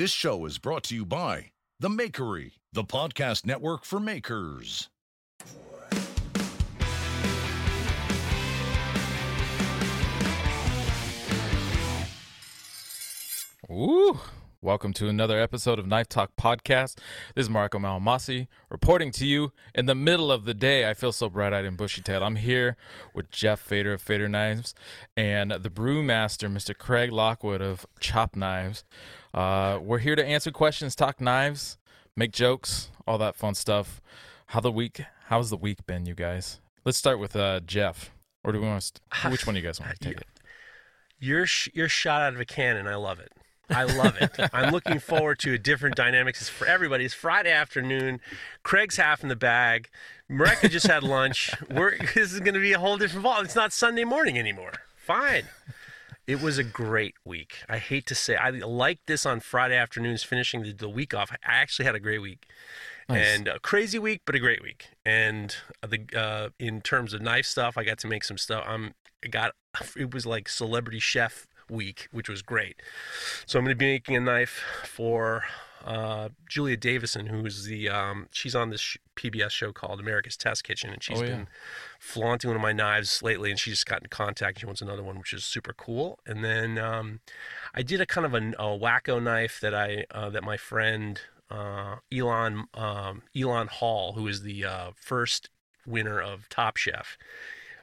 This show is brought to you by The Makery, the podcast network for makers. Ooh. Welcome to another episode of Knife Talk Podcast. This is Mareko Maumasi reporting to you in the middle of the day. I feel so bright eyed and bushy tailed. I'm here with Jeff Farsai of Farsai Knives and the brewmaster, Mr. Craig Lockwood of Chop Knives. Uh, we're here to answer questions, talk knives, make jokes, all that fun stuff. How the week? How's the week been, you guys? Let's start with uh, Jeff. Or do we want to? Which one do you guys want to take it? You're sh- you're shot out of a cannon. I love it. I love it. I'm looking forward to a different dynamics. It's for everybody. It's Friday afternoon. Craig's half in the bag. Mareko just had lunch. We're, this is going to be a whole different ball. It's not Sunday morning anymore. Fine. It was a great week. I hate to say I like this on Friday afternoons, finishing the, the week off. I actually had a great week. Nice. And a crazy week, but a great week. And the uh, in terms of knife stuff, I got to make some stuff. I'm I got it was like celebrity chef week, which was great. So I'm going to be making a knife for uh, Julia Davison, who's the um, she's on this sh- PBS show called America's Test Kitchen, and she's Oh, yeah. been flaunting one of my knives lately, and she just got in contact. She wants another one, which is super cool. And then um, I did a kind of a, a wacko knife that I uh, that my friend uh, Elon um, Elon Hall, who is the uh, first winner of Top Chef.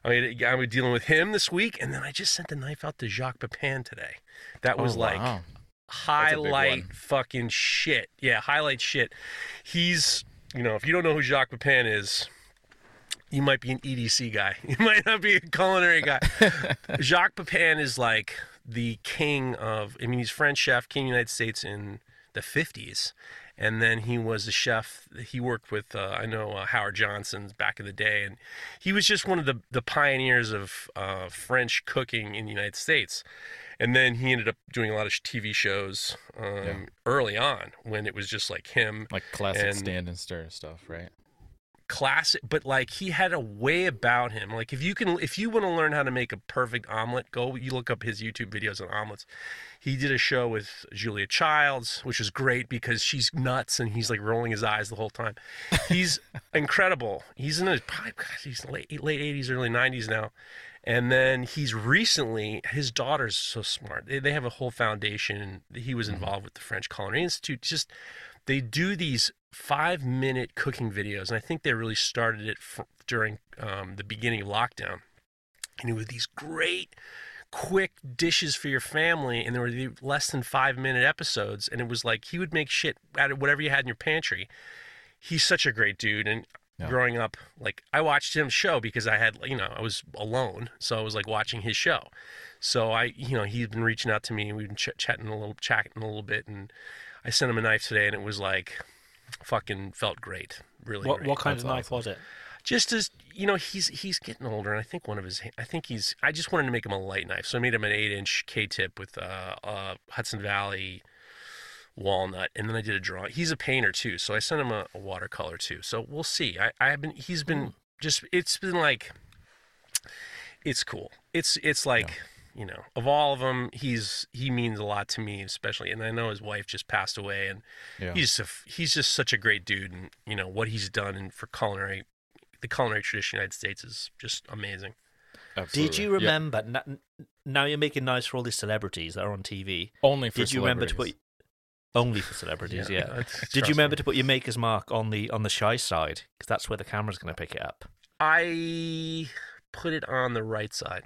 I mean, I was dealing with him this week, and then I just sent the knife out to Jacques Pepin today. That was Oh, like wow. highlight fucking shit. Yeah, highlight shit. He's, you know, if you don't know who Jacques Pepin is, you might be an EDC guy. You might not be a culinary guy. Jacques Pepin is like the king of, I mean, he's French chef, king of the United States in the 50s. And then he was a chef. He worked with, uh, I know, uh, Howard Johnson's back in the day. And he was just one of the, the pioneers of uh, French cooking in the United States. And then he ended up doing a lot of TV shows um, Yeah. early on when it was just like him Like classic And- stand and stir stuff, right? Classic but like he had a way about him like if you can if you want to learn how to make a perfect omelet go you look up his youtube videos on omelets. He did a show with julia childs which is great because she's nuts and he's like rolling his eyes the whole time. He's incredible. He's in his probably God, he's late late 80s early 90s now. And then he's recently his daughter's so smart. They, they have a whole foundation. He was mm-hmm. involved with the french culinary institute. Just they do these five minute cooking videos and i think they really started it f- during um, the beginning of lockdown and it was these great quick dishes for your family, and there were the less than five minute episodes, and it was like he would make shit out of whatever you had in your pantry. He's such a great dude, and Yeah. growing up, like I watched him show because I had, you know, I was alone, so I was like watching his show. So I, you know, he's been reaching out to me, and we've been ch- chatting a little, chatting a little bit, and I sent him a knife today, and it was like, fucking felt great, really. What great. what kind That's of knife awesome. was it? just as you know he's he's getting older and i think one of his i think he's i just wanted to make him a light knife. So i made him an eight inch k-tip with uh, uh hudson valley walnut and then i did a drawing. He's a painter too so i sent him a, a watercolor too. So we'll see. I i have been he's been just it's been like it's cool. It's it's like you know of all of them he's he means a lot to me especially and i know his wife just passed away and Yeah. he's a, he's just such a great dude and you know what he's done and for culinary the culinary tradition of the United States is just amazing. Absolutely. Did you Yeah. remember? n- Now you're making knives for all these celebrities that are on TV. Only for Did you remember to put celebrities. only for celebrities? Yeah. it's- Did you remember me. to put your maker's mark on the on the shy side because that's where the camera's going to pick it up? I put it on the right side,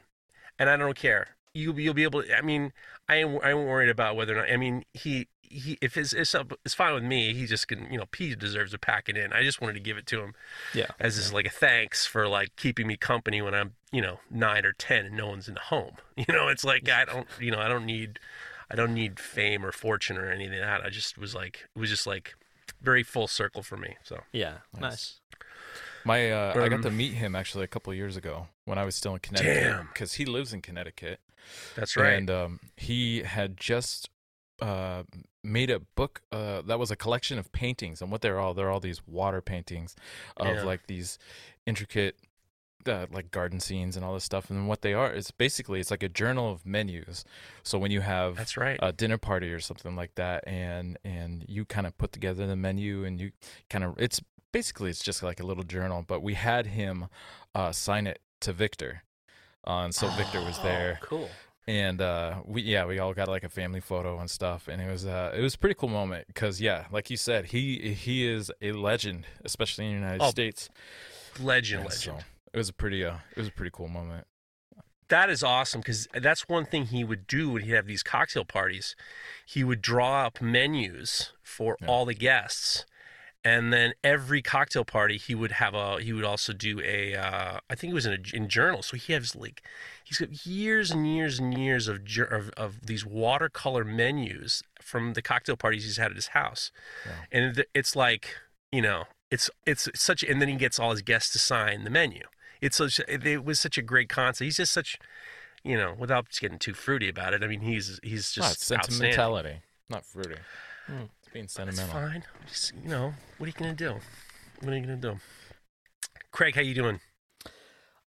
and I don't care. You you'll be able. To, I mean, I am I am worried about whether or not. I mean, he he if it's it's, up, it's fine with me. He just can you know P deserves to pack it in. I just wanted to give it to him Yeah. as is like a thanks for like keeping me company when I'm you know nine or ten and no one's in the home. You know, it's like I don't you know I don't need I don't need fame or fortune or anything like that. I just was like it was just like very full circle for me. So Yeah. Nice. Nice. My, uh, I got Um, to meet him actually a couple of years ago when I was still in Connecticut because he lives in Connecticut. That's right. And um, he had just uh, made a book uh, that was a collection of paintings, and what they're all they're all these water paintings of Yeah. like these intricate. Uh, like garden scenes and all this stuff, and what they are is basically it's like a journal of menus. So when you have that's right. a dinner party or something like that and and you kind of put together the menu and you kind of it's basically it's just like a little journal but we had him uh sign it to victor uh, and so victor was there Oh, Cool. and uh we yeah we all got like a family photo and stuff and it was uh it was a pretty cool moment because yeah like you said he he is a legend especially in the united Oh, states legend, And legend. so it was a pretty uh it was a pretty cool moment that is awesome because that's one thing he would do when he'd have these cocktail parties. He would draw up menus for Yeah. all the guests, and then every cocktail party he would have a. He would also do a. Uh, I think it was in a in journal. So he has like, he's got years and years and years of of, of these watercolor menus from the cocktail parties he's had at his house, Wow. and it's like you know. It's it's such, and then he gets all his guests to sign the menu. It's such, it was such a great concept. He's just such, you know, without just getting too fruity about it. I mean, he's he's just outstanding. sentimentality not fruity Hmm. It's being It's sentimental fine. Just, you know, what are you gonna do? What are you gonna do? Craig, how you doing?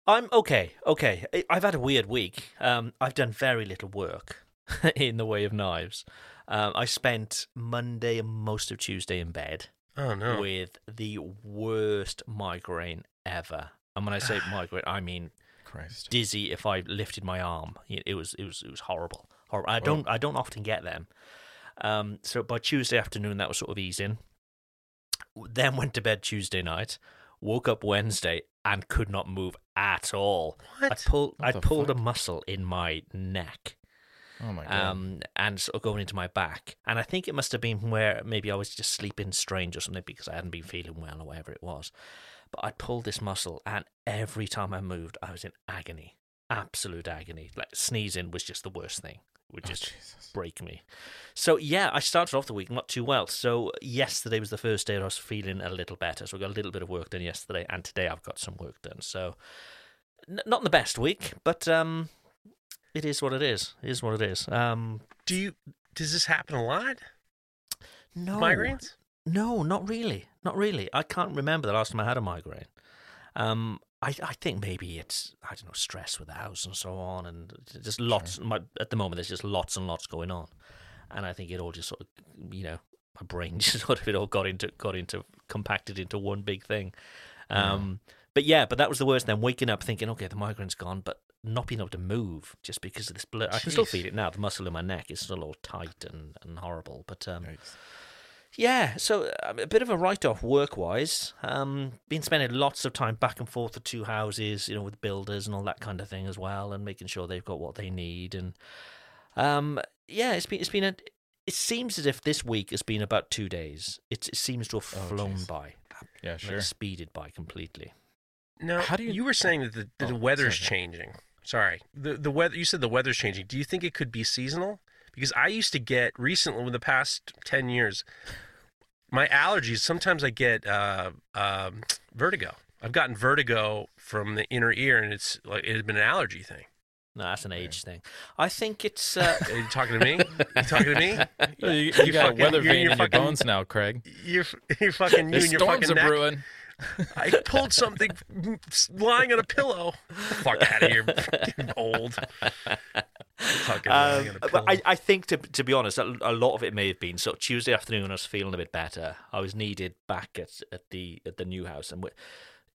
I'm okay. Okay. I- I've had a weird week. Um, I've done very little work in the way of knives. Um, I spent Monday and most of Tuesday in bed Oh no. with the worst migraine ever. And when I say migraine, I mean christ dizzy if I lifted my arm. It it was it was it was horrible. Horrible. I don't I don't often get them. Um, so by Tuesday afternoon, that was sort of easing. Then went to bed Tuesday night. Woke up Wednesday and could not move at all. I What? pulled I pulled a muscle in my neck oh my god um, and sort of going into my back. And I think it must have been where maybe I was just sleeping strange or something because I hadn't been feeling well or whatever it was. But I pulled this muscle, and every time I moved, I was in agony, absolute agony. Like sneezing was just the worst thing. Would Oh, just Jesus. break me. So yeah, I started off the week not too well. So yesterday was the first day I was feeling a little better. So I got a little bit of work done yesterday, and today I've got some work done. So n- not the best week, but um, it is what it is. It is what it is. Um, Do you? Does this happen a lot? no Migraines? No, not really. Not really. I can't remember the last time I had a migraine. Um, I I think maybe it's I don't know stress with the house and so on, and just lots. My, at the moment, there's just lots and lots going on, and I think it all just sort of you know my brain just sort of it all got into got into compacted into one big thing. Um, but yeah, but that was the worst. Then waking up thinking, okay, the migraine's gone, but not being able to move just because of this blood. I can still feel it now. The muscle in my neck is still all tight and, and horrible. But um, Yikes. Yeah, so um, a bit of a write-off work-wise. Um, been spending lots of time back and forth to two houses, you know, with builders and all that kind of thing as well, and making sure they've got what they need. And um, yeah, it's been it's been a. It seems as if this week has been about two days. It, it seems to have Oh, flown jeez. by, Yeah, like sure. speeded by completely. Now, How do you- you were saying that the, that the Oh, weather's sorry. changing. Sorry, the the weather. You said the weather's changing. Do you think it could be seasonal? Because I used to get recently, in the past ten years, my allergies. Sometimes I get uh, um, vertigo. I've gotten vertigo from the inner ear, and it's like it has been an allergy thing. No, that's an age thing. I think it's. Uh, Are you talking to me? you talking to me? You, you You got fucking- a weather you're- vein you're in your fucking- bones now, Craig. You're you're fucking you There's and your storms fucking are neck. brewing. I pulled something lying on a pillow. Fuck out of here, fucking old. Um, but. I, I think to to be honest, a, a lot of it may have been so. Tuesday afternoon, I was feeling a bit better. I was needed back at at the at the new house, and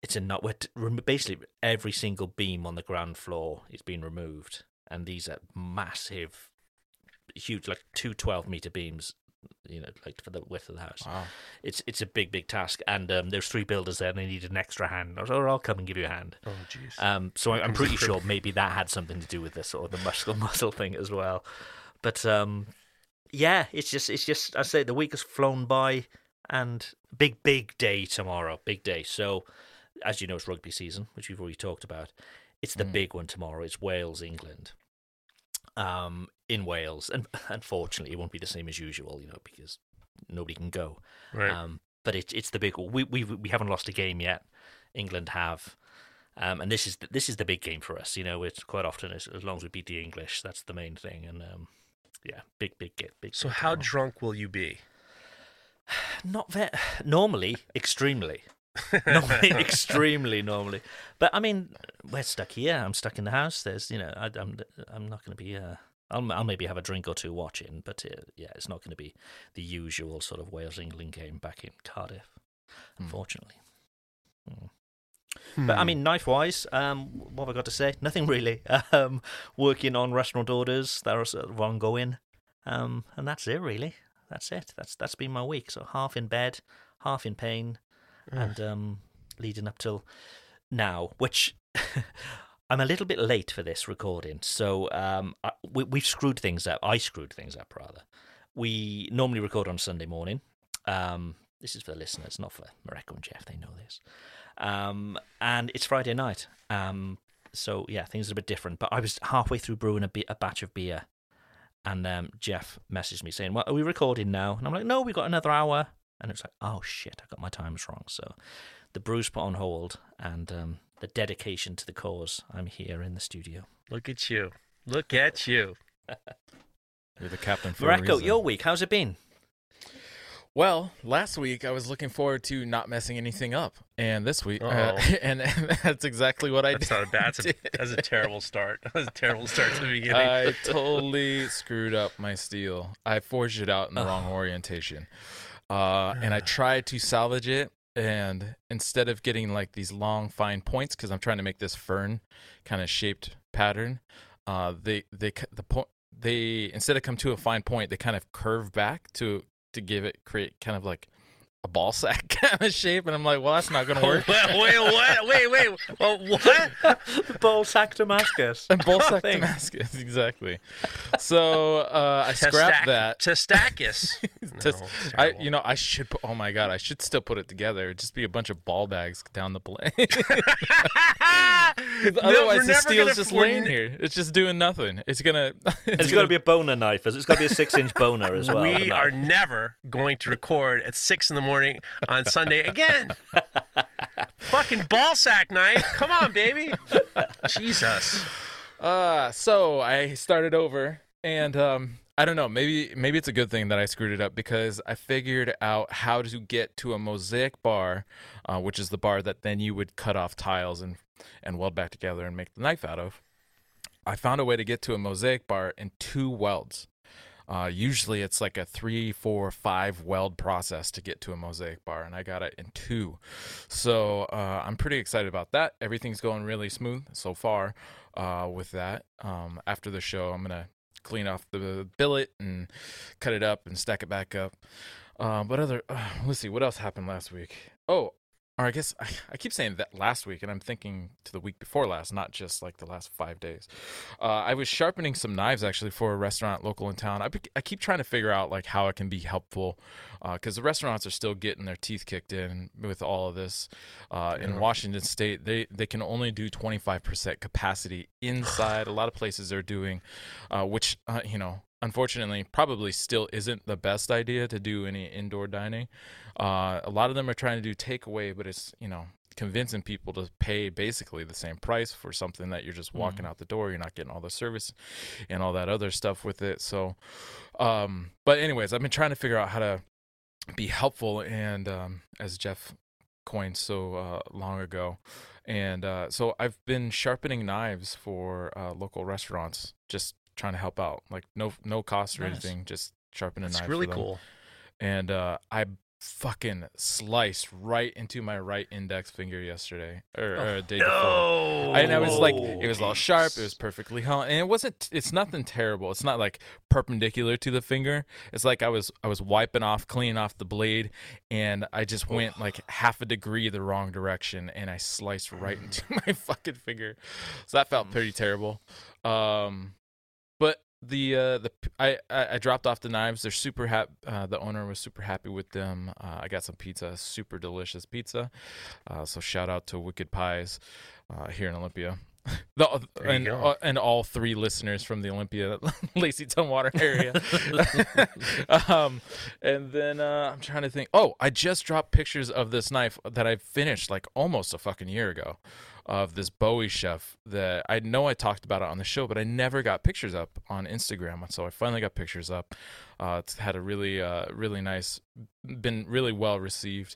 it's a not. We're basically every single beam on the ground floor is being removed, and these are massive, huge, like two 12 meter beams. You know, like for the width of the house. Wow. It's it's a big big task, and um, there's three builders there, and they needed an extra hand. I was, oh, I'll come and give you a hand. oh jeez. Um, so I- I'm pretty sure maybe that had something to do with this or the muscle muscle thing as well. But um, yeah, it's just it's just I say the week has flown by, and big big day tomorrow, big day. So as you know, it's rugby season, which we've already talked about. It's the Mm. big one tomorrow. It's Wales England. Um, in Wales, and unfortunately, it won't be the same as usual, you know, because nobody can go. right. Um, but it's it's the big. We we we haven't lost a game yet. England have, um, and this is the, this is the big game for us. You know, it's quite often as, as long as we beat the English, that's the main thing. And um, yeah, big big get big. so game how drunk will you be? not very normally extremely. normally, extremely normally, but I mean, we're stuck here. I'm stuck in the house. There's, you know, I, I'm, I'm not going to be. Uh, I'll, I'll maybe have a drink or two watching, but uh, yeah, it's not going to be the usual sort of Wales England game back in Cardiff, Hmm. unfortunately. Hmm. But I mean, knife wise, um, what have I got to say? Nothing really. Um, working on restaurant orders that are sort of ongoing, um, and that's it really. That's it. That's that's been my week. So half in bed, half in pain, and um, leading up till now, which. I'm a little bit late for this recording, so um, I, we, we've screwed things up. I screwed things up rather. We normally record on Sunday morning. Um, this is for the listeners, not for Mareko and Jeff. They know this. Um, and it's Friday night. Um, so yeah, things are a bit different. But I was halfway through brewing a, bi- a batch of beer, and um, Jeff messaged me saying, "Well, are we recording now?" And I'm like, "No, we've got another hour." And it's like, "Oh shit, I got my times wrong." So the brew's put on hold, and um, the dedication to the cause. I'm here in the studio. Look at you. Look at you. You're the captain for a Mareko, reason. your week, how's it been? Well, last week I was looking forward to not messing anything up, and this week, uh, Uh-oh. and, that's exactly what I That's did. not a bad. That's a, that's a terrible start. That's a terrible start to the beginning. I totally screwed up my steel. I forged it out in the wrong orientation, uh, and I tried to salvage it. And instead of getting like these long, fine points, because I'm trying to make this fern kind of shaped pattern, uh, they they the point they instead of come to a fine point, they kind of curve back to to give it create kind of like a ball sack kind of shape. And I'm like, well, that's not gonna work. wait, wait, what? Wait, wait. Well, what? Ball sack Damascus. And ball sack Thing. Damascus, exactly. So uh, I scrapped that. Testakis. Tes- No, I, you know, I should. Put, oh my god, I should still put it together. It'd just be a bunch of ball bags down the blade. No, Otherwise, the never steel's just we're laying here. It's just doing nothing. It's gonna. It's got to be a boner knife. It's got to be a six-inch boner as well. we are never going to record at six in the morning on Sunday again. Fucking ball sack night. Come on, baby. Jesus. Uh, so I started over, and um, I don't know. Maybe maybe it's a good thing that I screwed it up because I figured out how to get to a mosaic bar, uh, which is the bar that then you would cut off tiles and and weld back together and make the knife out of. I found a way to get to a mosaic bar in two welds. Uh, usually it's like a three, four, five weld process to get to a mosaic bar, and I got it in two. So uh, I'm pretty excited about that. Everything's going really smooth so far uh, with that. Um, after the show, I'm gonna clean off the billet and cut it up and stack it back up. Uh, but other, uh, let's see, what else happened last week? Oh, or I guess I, I keep saying that last week, and I'm thinking to the week before last, not just like the last five days. Uh, I was sharpening some knives actually for a restaurant local in town. I, I keep trying to figure out like how it can be helpful because the restaurants are still getting their teeth kicked in with all of this. Uh, in Washington State, they they can only do 25% capacity inside. a lot of places are doing, uh, which uh, you know unfortunately probably still isn't the best idea to do any indoor dining. Uh, a lot of them are trying to do takeaway but it's you know convincing people to pay basically the same price for something that you're just walking out the door you're not getting all the service and all that other stuff with it. So um but anyways i've been trying to figure out how to be helpful and um as jeff coined so uh, long ago. And uh, so i've been sharpening knives for uh, local restaurants just trying to help out like no no cost or Nice. anything just sharpen a It's knife really cool. and uh, I fucking sliced right into my right index finger yesterday or, or a day before. No. And I was like, it was all sharp. It was perfectly hung, and it wasn't. It's nothing terrible. It's not like perpendicular to the finger. It's like I was I was wiping off, cleaning off the blade, and I just went like half a degree the wrong direction, and I sliced right into my fucking finger. So that felt pretty terrible. Um, but the uh the I, I dropped off the knives. They're super happy. Uh, the owner was super happy with them. Uh, I got some pizza, super delicious pizza. Uh, so shout out to Wicked Pies uh, here in Olympia. The, and uh, and all three listeners from the Olympia, Lacey Tumwater area. um, and then uh, I'm trying to think. Oh, I just dropped pictures of this knife that I finished like almost a fucking year ago, of this Bowie chef that I know I talked about it on the show, but I never got pictures up on Instagram. So I finally got pictures up. Uh, it's had a really, uh, really nice, been really well received,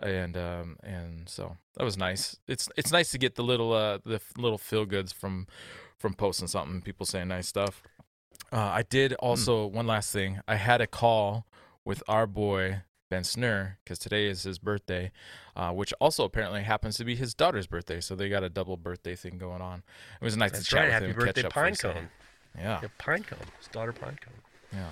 and um, and so that was nice. It's it's nice to get the little uh, the little feel goods from from posting something, people saying nice stuff. Uh, I did also one last thing. I had a call with our boy Ben Snur because today is his birthday, uh, which also apparently happens to be his daughter's birthday. So they got a double birthday thing going on. It was nice That's to chat right. with Happy him, birthday, catch up Pinecone. Yeah, Yeah, Pinecone. His daughter Pinecone. yeah.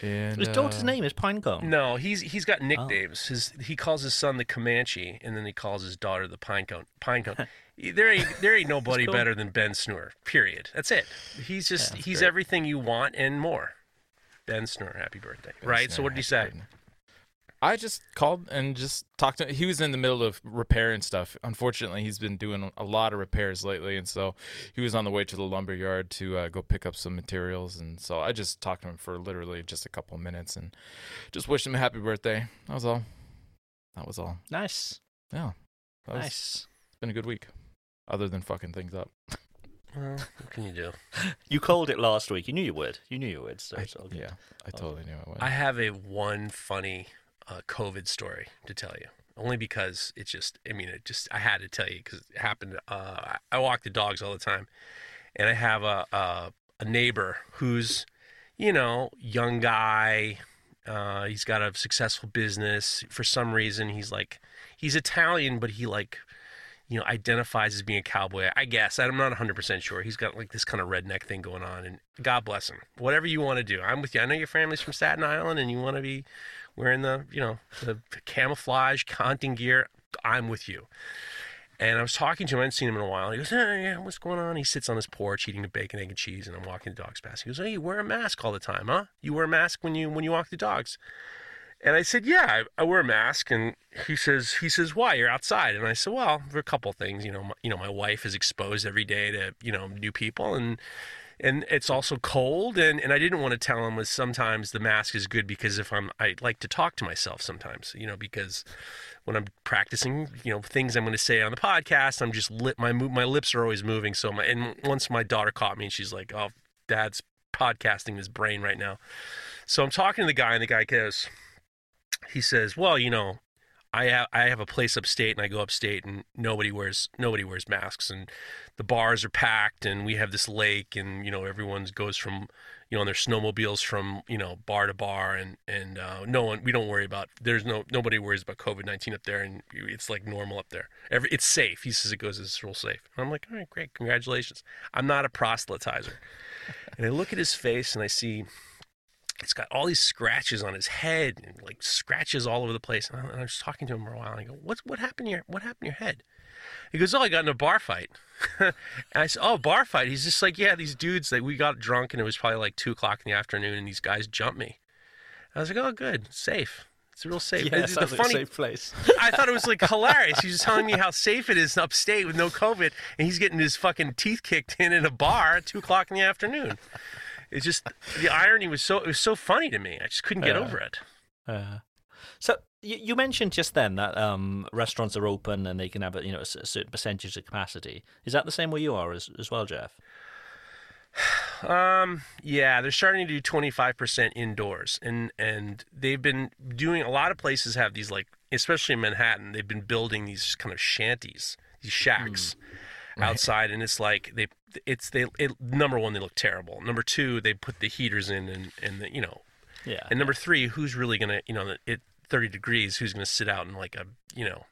And His daughter's uh, name is Pinecone. No, he's he's got Oh. nicknames. His he calls his son the Comanche, and then he calls his daughter the Pinecone. Pinecone. there ain't there ain't nobody cool. better than Ben Snur. Period. That's it. He's just that's he's great. everything you want and more. Ben Snur, happy birthday. Ben right. So what did he say? birthday. I just called and just talked to him. He was in the middle of repairing stuff. Unfortunately, he's been doing a lot of repairs lately, and so he was on the way to the lumber yard to uh, go pick up some materials. And so I just talked to him for literally just a couple of minutes and just wished him a happy birthday. That was all. That was all. Nice. Yeah, that was, Nice. It's been a good week, other than fucking things up. Well, what can you do? You called it last week. You knew you would. You knew you would. So I, it's all good. yeah, I totally knew it would. I have a one funny uh, COVID story to tell you. Only because it just, I mean, it just, I had to tell you because it happened. Uh, I- walk the dogs all the time, and I have a a, a neighbor who's, you know, young guy. Uh, he's got a successful business. For some reason, he's like, he's Italian, but he like, you know, identifies as being a cowboy. I guess I'm not 100 percent sure. He's got like this kind of redneck thing going on, and God bless him. Whatever you want to do, I'm with you. I know your family's from Staten Island, and you want to be wearing the, you know, the camouflage hunting gear. I'm with you. And I was talking to him. I hadn't seen him in a while. He goes, hey, yeah, what's going on? He sits on his porch eating the bacon, egg, and cheese, and I'm walking the dogs past. He goes, hey, you wear a mask all the time, huh? You wear a mask when you when you walk the dogs. And I said, yeah, I, I wear a mask. And he says, he says, why? You're outside. And I said, well, for a couple things. You know, my, you know, my wife is exposed every day to you know new people, and and it's also cold. And and I didn't want to tell him was sometimes the mask is good because if I'm I like to talk to myself sometimes, you know, because when I'm practicing, you know, things I'm going to say on the podcast, I'm just lip my my lips are always moving. So my and once my daughter caught me, and she's like, "Oh, Dad's podcasting his brain right now." So I'm talking to the guy, and the guy goes, he says, "Well, you know, I have I have a place upstate, and I go upstate, and nobody wears nobody wears masks, and the bars are packed, and we have this lake, and you know, everyone goes from you know on their snowmobiles from you know bar to bar, and and uh, no one we don't worry about. There's no nobody worries about COVID nineteen up there, and it's like normal up there. Every it's safe. He says it goes it's real safe. And I'm like, all right, great, congratulations. I'm not a proselytizer, and I look at his face, and I see it's got all these scratches on his head and like scratches all over the place. And I, and I was talking to him for a while. And I go, "What what happened to your What happened to your head?" He goes, "Oh, I got in a bar fight." and I said, "Oh, bar fight." He's just like, "Yeah, these dudes. Like, we got drunk and it was probably like two o'clock in the afternoon, and these guys jumped me." I was like, "Oh, good, safe. It's real safe." Yeah, And the like a funny safe place. I thought it was like hilarious. He's was telling me how safe it is upstate with no COVID, and he's getting his fucking teeth kicked in in a bar at two o'clock in the afternoon. It's just the irony was so it was so funny to me. I just couldn't get Yeah. over it. Uh, so you, you mentioned just then that um, restaurants are open and they can have a, you know a, a certain percentage of capacity. Is that the same where you are as, as well, Jeff? Um, yeah, they're starting to do twenty five percent indoors, and and they've been doing a lot of places have these like, especially in Manhattan, they've been building these kind of shanties, these shacks. outside and it's like they it's they it, number one they look terrible number two they put the heaters in and and the, you know Yeah. And number three, who's really gonna, you know, at 30 degrees, who's gonna sit out in like a, you know,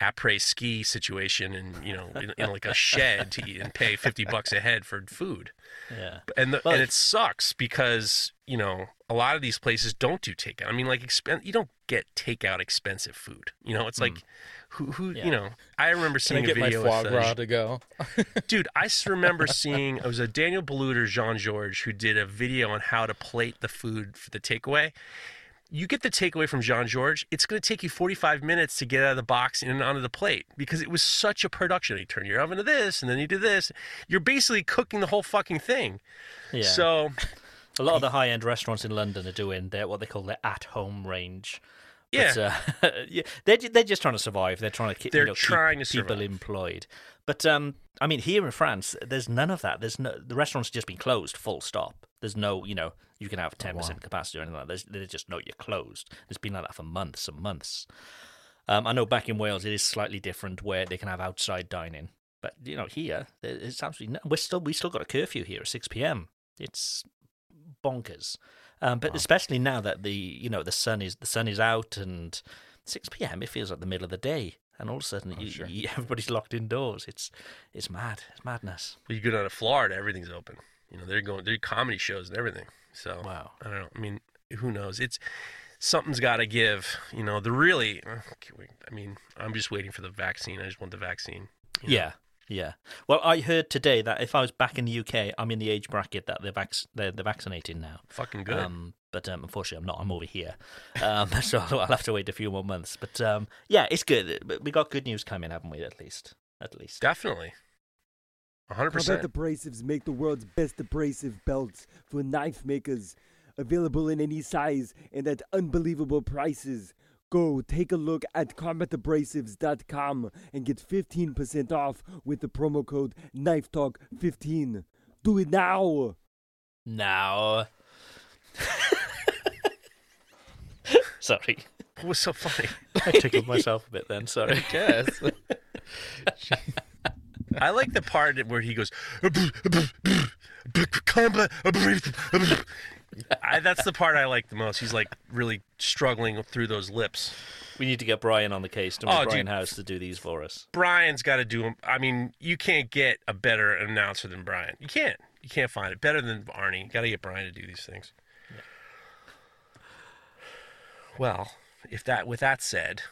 après ski situation and you know, in, in like a shed to eat and pay 50 bucks a head for food. yeah. And the, Well, and it sucks because you know a lot of these places don't do takeout. I mean, like expen- you don't get takeout expensive food. You know, it's hmm. like who who Yeah. you know. I remember Can I seeing a get my video foie gras to go? Dude, I remember seeing it was a Daniel Boulud, Jean Georges, who did a video on how to plate the food for the takeaway. You get the takeaway from Jean Georges, it's going to take you 45 minutes to get out of the box and onto the plate because it was such a production. You turn your oven to this, and then you do this. You're basically cooking the whole fucking thing. Yeah. So, a lot of the high end restaurants in London are doing their what they call their at home range. Yeah, But, uh, yeah, they're they're just trying to survive. They're trying to keep They're you know, keep trying to people employed. But um, I mean, here in France, there's none of that. There's no the restaurants have just been closed. Full stop. There's no you know you can have ten percent capacity or anything like that. There's, there's just no you're closed. It's been like that for months and months. Um, I know back in Wales it is slightly different where they can have outside dining. But you know here it's absolutely no, we're still we still got a curfew here at six p.m. It's bonkers. Um, but especially now that the you know the sun is the sun is out and six p.m. it feels like the middle of the day, and all of a sudden you, sure. you, everybody's locked indoors. It's it's mad. It's madness. you go down to Florida, everything's open. You know, they're going, they're comedy shows and everything. So, Wow. I don't know. I mean, who knows? It's something's got to give. You know, the really. I mean, I'm just waiting for the vaccine. I just want the vaccine. you know. Yeah, yeah. Well, I heard today that if I was back in the UK, I'm in the age bracket that they're vac- they're, they're vaccinating now. Fucking good. Um, but um, unfortunately, I'm not. I'm over here, um, so I'll have to wait a few more months. But um, yeah, it's good. We got good news coming, haven't we? At least, at least. Definitely. 100%. Combat Abrasives make the world's best abrasive belts for knife makers. Available in any size and at unbelievable prices. Go take a look at combatabrasives.com and get 15% off with the promo code KNIFETALK15. Do it now! Now. Sorry, What was so funny? I tickled myself a bit then. Sorry. Yes. I like the part where he goes, combat. I, that's the part I like the most. He's like really struggling through those lips. We need to get Brian on the case, don't? Oh, Brian dude. House to do these for us. Brian's got to do them. I mean, you can't get a better announcer than Brian. You can't. You can't find it better than Arnie. Got to get Brian to do these things. Well, if that with that said,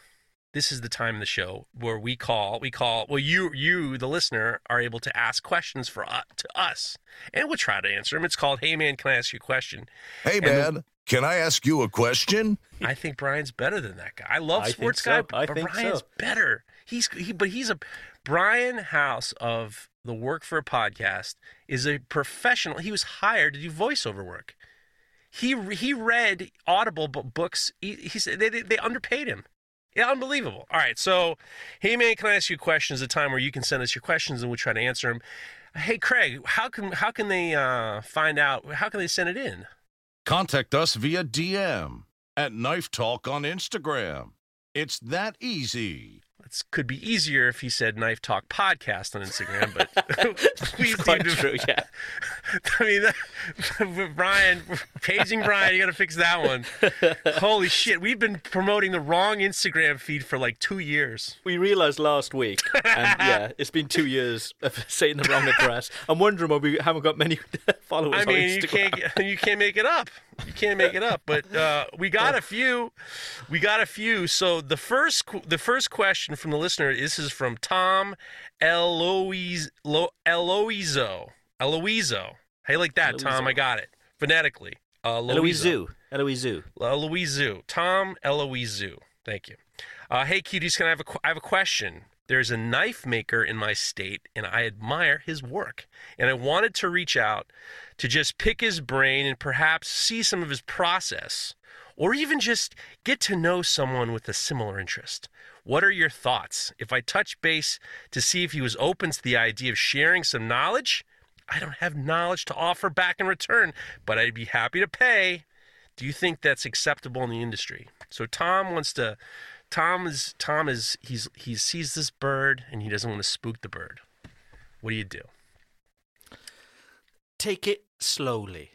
this is the time in the show where we call we call well you you the listener are able to ask questions for uh, to us and we'll try to answer them. It's called Hey man, can I ask you a question? Hey, And the- man, can I ask you a question? I think Brian's better than that guy. I love I think sports so. guy, I but think Brian's so. better. He's he, but he's a Brian House of the Work for a Podcast is a professional. He was hired to do voiceover work. He he read Audible books. He, he said they, they they underpaid him. Yeah, unbelievable. All right, so hey man, can I ask you questions? a time where you can send us your questions and we'll try to answer them. Hey Craig, how can how can they uh, find out? How can they send it in? Contact us via DM at Knife Talk on Instagram. It's that easy. It could be easier if he said Knife Talk Podcast on Instagram, but we seem to- true, yeah. I mean, that, Brian, paging Brian, you got to fix that one. Holy shit, we've been promoting the wrong Instagram feed for like two years. We realised last week, and yeah, it's been two years of saying the wrong address. I'm wondering why we haven't got many followers I on mean, you can't you can't make it up. You can't make it up. But uh, we got a few. We got a few. So the first the first question from the listener. This is from Tom Eloise Lo, Eloizo Eloizo. Hey, like that, Tom. I got it phonetically. Uh, Eloizu. Eloizu. Eloizu. Tom Eloizu. Thank you. Uh, hey, cuties, can I have a, I have a question? There's a knife maker in my state, and I admire his work. And I wanted to reach out to just pick his brain and perhaps see some of his process, or even just get to know someone with a similar interest. What are your thoughts? If I touch base to see if he was open to the idea of sharing some knowledge, I don't have knowledge to offer back in return, but I'd be happy to pay. Do you think that's acceptable in the industry? So Tom wants to. Tom is Tom is he's he sees this bird and he doesn't want to spook the bird. What do you do? Take it slowly.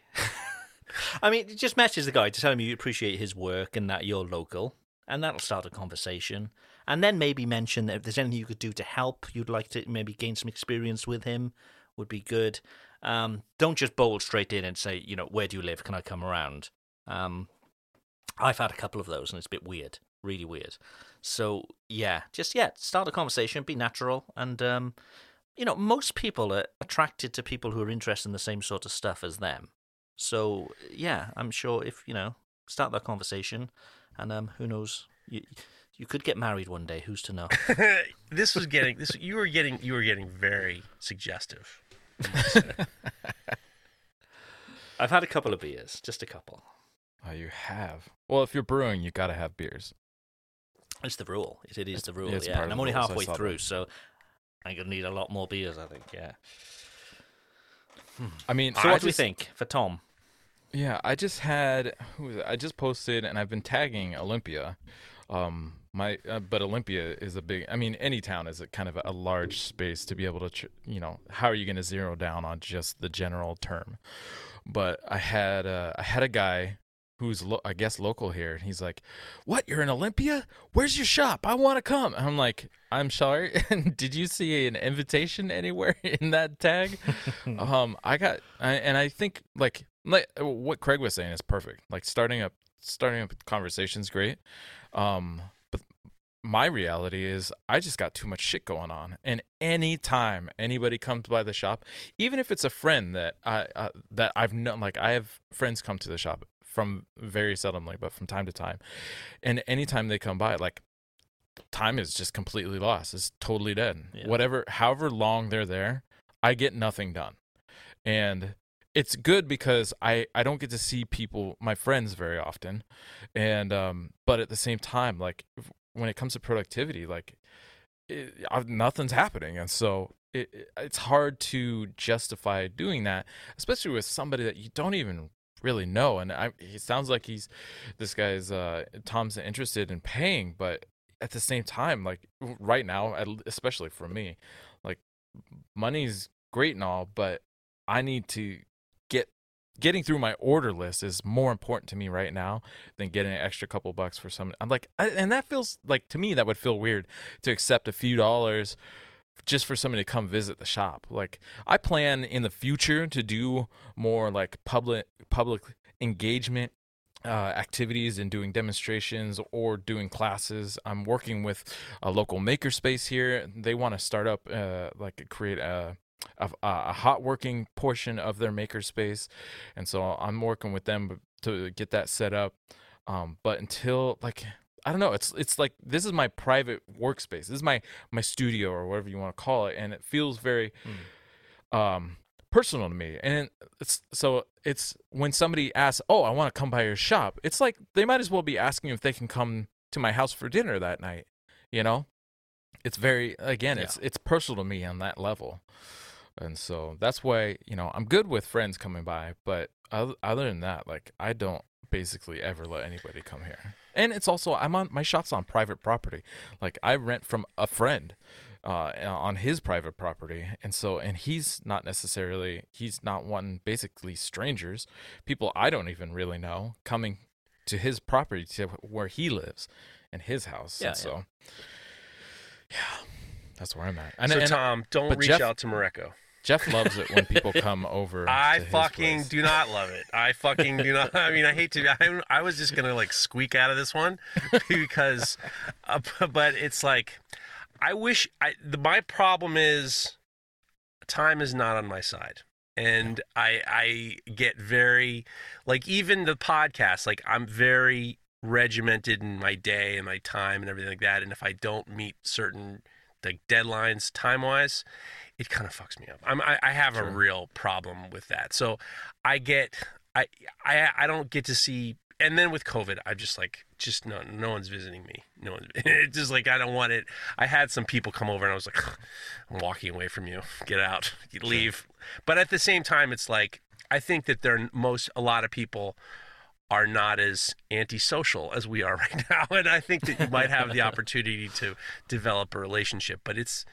I mean, just message the guy to tell him you appreciate his work and that you're local, and that'll start a conversation. And then maybe mention that if there's anything you could do to help, you'd like to maybe gain some experience with him, would be good. Um, don't just bowl straight in and say, you know, where do you live? Can I come around? Um, I've had a couple of those, and it's a bit weird, really weird. So yeah, just yeah, start a conversation, be natural, and um, you know, most people are attracted to people who are interested in the same sort of stuff as them. So yeah, I'm sure if you know, start that conversation, and um, who knows, you you could get married one day. Who's to know? this was getting this you were getting you were getting very suggestive. I've had a couple of beers, just a couple. Oh, you have. Well, if you're brewing, you gotta have beers. It's the rule. It, it is the rule. yeah, and I'm only halfway that. through, so I'm gonna need a lot more beers. I think. Yeah. I mean, So I what do we think for Tom? Yeah, I just had who was it? I just posted and I've been tagging Olympia. Um my uh, but Olympia is a big I mean any town is a kind of a large space to be able to tr- you know, how are you going to zero down on just the general term? But I had uh, I had a guy who's lo- I guess local here and he's like, "What? You're in Olympia? Where's your shop? I want to come." I'm like, "I'm sorry. Did you see an invitation anywhere in that tag?" um I got I, and I think like like what Craig was saying is perfect. Like starting up starting up conversations great. Um but my reality is I just got too much shit going on. And anytime anybody comes by the shop, even if it's a friend that I uh, that I've known like I have friends come to the shop from very seldomly, but from time to time. And anytime they come by like time is just completely lost. It's totally dead. Yeah. Whatever however long they're there, I get nothing done. And it's good because I, I don't get to see people my friends very often and um but at the same time like when it comes to productivity like it, nothing's happening and so it- it's hard to justify doing that especially with somebody that you don't even really know and I, it sounds like he's this guy's uh tom's interested in paying but at the same time like right now especially for me like money's great and all but i need to get getting through my order list is more important to me right now than getting an extra couple bucks for some i'm like I, and that feels like to me that would feel weird to accept a few dollars just for somebody to come visit the shop like i plan in the future to do more like public public engagement uh, activities and doing demonstrations or doing classes. I'm working with a local makerspace here. They want to start up, uh, like create a, a a hot working portion of their makerspace, and so I'm working with them to get that set up. Um, but until like I don't know, it's it's like this is my private workspace. This is my my studio or whatever you want to call it, and it feels very um personal to me. And it's so it's when somebody asks oh i want to come by your shop it's like they might as well be asking if they can come to my house for dinner that night you know? It's very again it's it's personal to me on that level. And so that's why you know i'm good with friends coming by but other, other than that like i don't basically ever let anybody come here and it's also i'm on my shop's on private property like i rent from a friend uh, on his private property, and so and he's not necessarily he's not one basically strangers, people I don't even really know coming to his property to where he lives, in his house. Yeah, and so yeah, that's where I'm at. And, so and Tom, don't reach Jeff- out to Mareko. Jeff loves it when people come over. I fucking place. do not love it. I fucking do not. I mean, I hate to. I, I was just gonna like squeak out of this one because, uh, but it's like, I wish. I the my problem is, time is not on my side, and I I get very, like even the podcast. Like I'm very regimented in my day and my time and everything like that. And if I don't meet certain like deadlines time wise, it kind of fucks me up. I'm, I, I have a real problem with that. So I get, I, I, I don't get to see. And then with COVID, I'm just like, just no, no one's visiting me. No one's. It's just like I don't want it. I had some people come over, and I was like, I'm walking away from you. Get out. You leave. But at the same time, it's like I think that there are most a lot of people are not as antisocial as we are right now, and I think that you might have the opportunity to develop a relationship. But it's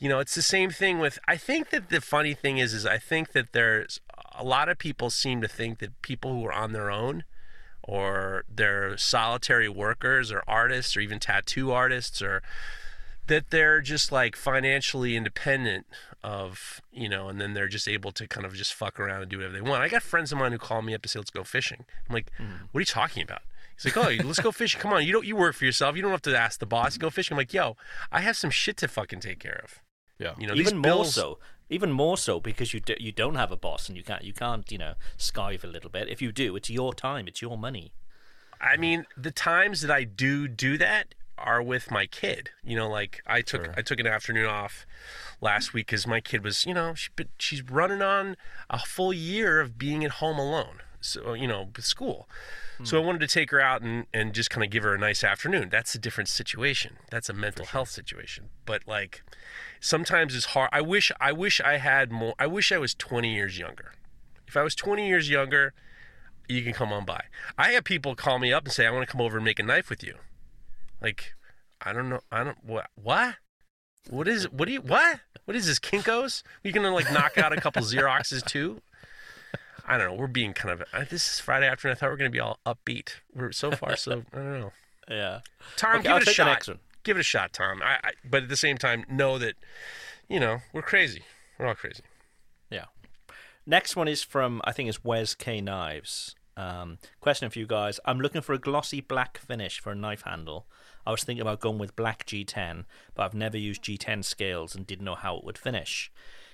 you know it's the same thing with i think that the funny thing is is i think that there's a lot of people seem to think that people who are on their own or they're solitary workers or artists or even tattoo artists or that they're just like financially independent of you know and then they're just able to kind of just fuck around and do whatever they want i got friends of mine who call me up and say let's go fishing i'm like hmm. what are you talking about He's like, oh, let's go fishing. Come on, you don't. You work for yourself. You don't have to ask the boss. Go fishing. I'm like, yo, I have some shit to fucking take care of. Yeah. You know, even these more so, even more so because you do, you don't have a boss and you can't you can't you know skive a little bit. If you do, it's your time, it's your money. I mean, the times that I do do that are with my kid. You know, like I took Sure. I took an afternoon off last week because my kid was, you know, she, she's running on a full year of being at home alone. So uh, you know, with school. So I hmm. wanted to take her out and, and just kind of give her a nice afternoon. That's a different situation. That's a mental health situation. But like sometimes it's hard. I wish I wish I had more. I wish I was 20 years younger. If I was 20 years younger, you can come on by. I have people call me up and say, I want to come over and make a knife with you. Like, I don't know. I don't, what? What? What is, what do you, what? What is this, Kinko's? You gonna like knock out a couple Xeroxes too? I don't know. We're being kind of, uh, this is Friday afternoon. I thought we are going to be all upbeat. We're so far, so, I don't know. Yeah. Tom, Okay, give I'll it a shot. Give it a shot, Tom. I, I, but at the same time, know that, you know, we're crazy. We're all crazy. Yeah. Next one is from I think it's Wes K Knives. Um, question for you guys: I'm looking for a glossy black finish for a knife handle. I was thinking about going with black G10, but I've never used G10 scales and didn't know how it would finish.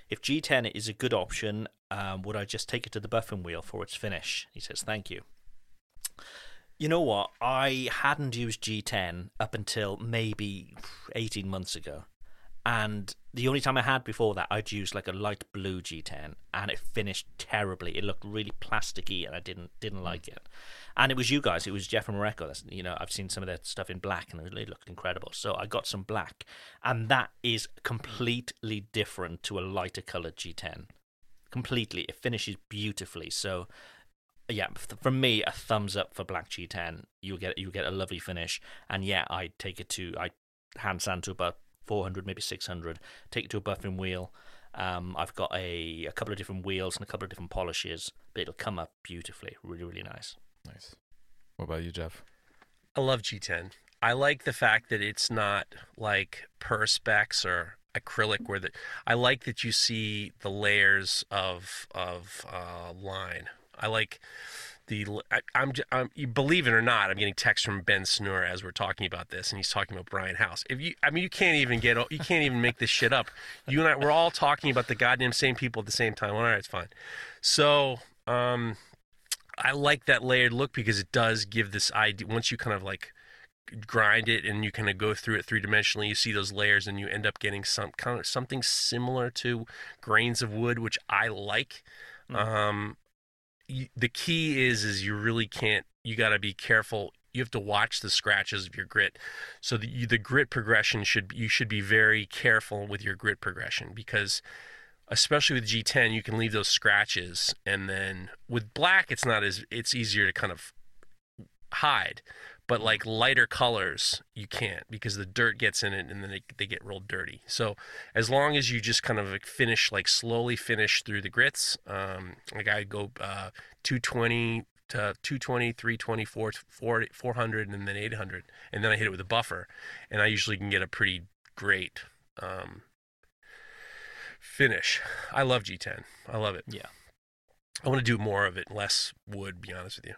If G10 is a good option, um, would I just take it to the buffing wheel for its finish? He says, "Thank you." You know what? I hadn't used G10 up until maybe 18 months ago. And the only time I had before that, I'd used like a light blue G10, and it finished terribly. It looked really plasticky, and I didn't didn't hmm. like it. And it was you guys. It was Jeff and Mareko. That's, you know, I've seen some of their stuff in black, and it really looked incredible. So I got some black, and that is completely different to a lighter colored G10. Completely, it finishes beautifully. So yeah, f- from me, a thumbs up for Black G10. You get you get a lovely finish, and yeah, I take it to I hand sand to about 400, maybe 600. Take it to a buffing wheel. Um, I've got a a couple of different wheels and a couple of different polishes, but it'll come up beautifully. Really, really nice. Nice. What about you, Jeff? I love G10. I like the fact that it's not like perspex or acrylic where the I like that you see the layers of of uh, line. I like the I, I'm, j- I'm you believe it or not, I'm getting texts from Ben Snur as we're talking about this, and he's talking about Brian House. If you, I mean, you can't even get you can't even make this shit up. You and I, we're all talking about the goddamn same people at the same time. All right, it's fine. So, um, I like that layered look because it does give this idea. Once you kind of like grind it and you kind of go through it three dimensionally, you see those layers and you end up getting some kind of something similar to grains of wood, which I like. Um, you, the key is is you really can't. You got to be careful. You have to watch the scratches of your grit. So the, you, the grit progression should you should be very careful with your grit progression because especially with G10 you can leave those scratches and then with black it's not as it's easier to kind of hide but like lighter colors you can't because the dirt gets in it and then they, they get real dirty so as long as you just kind of like finish like slowly finish through the grits um like i go uh 220 to 220 320 440, 400 and then 800 and then i hit it with a buffer and i usually can get a pretty great um finish. I love G10. I love it. Yeah. I want to do more of it, less wood. Be honest with you.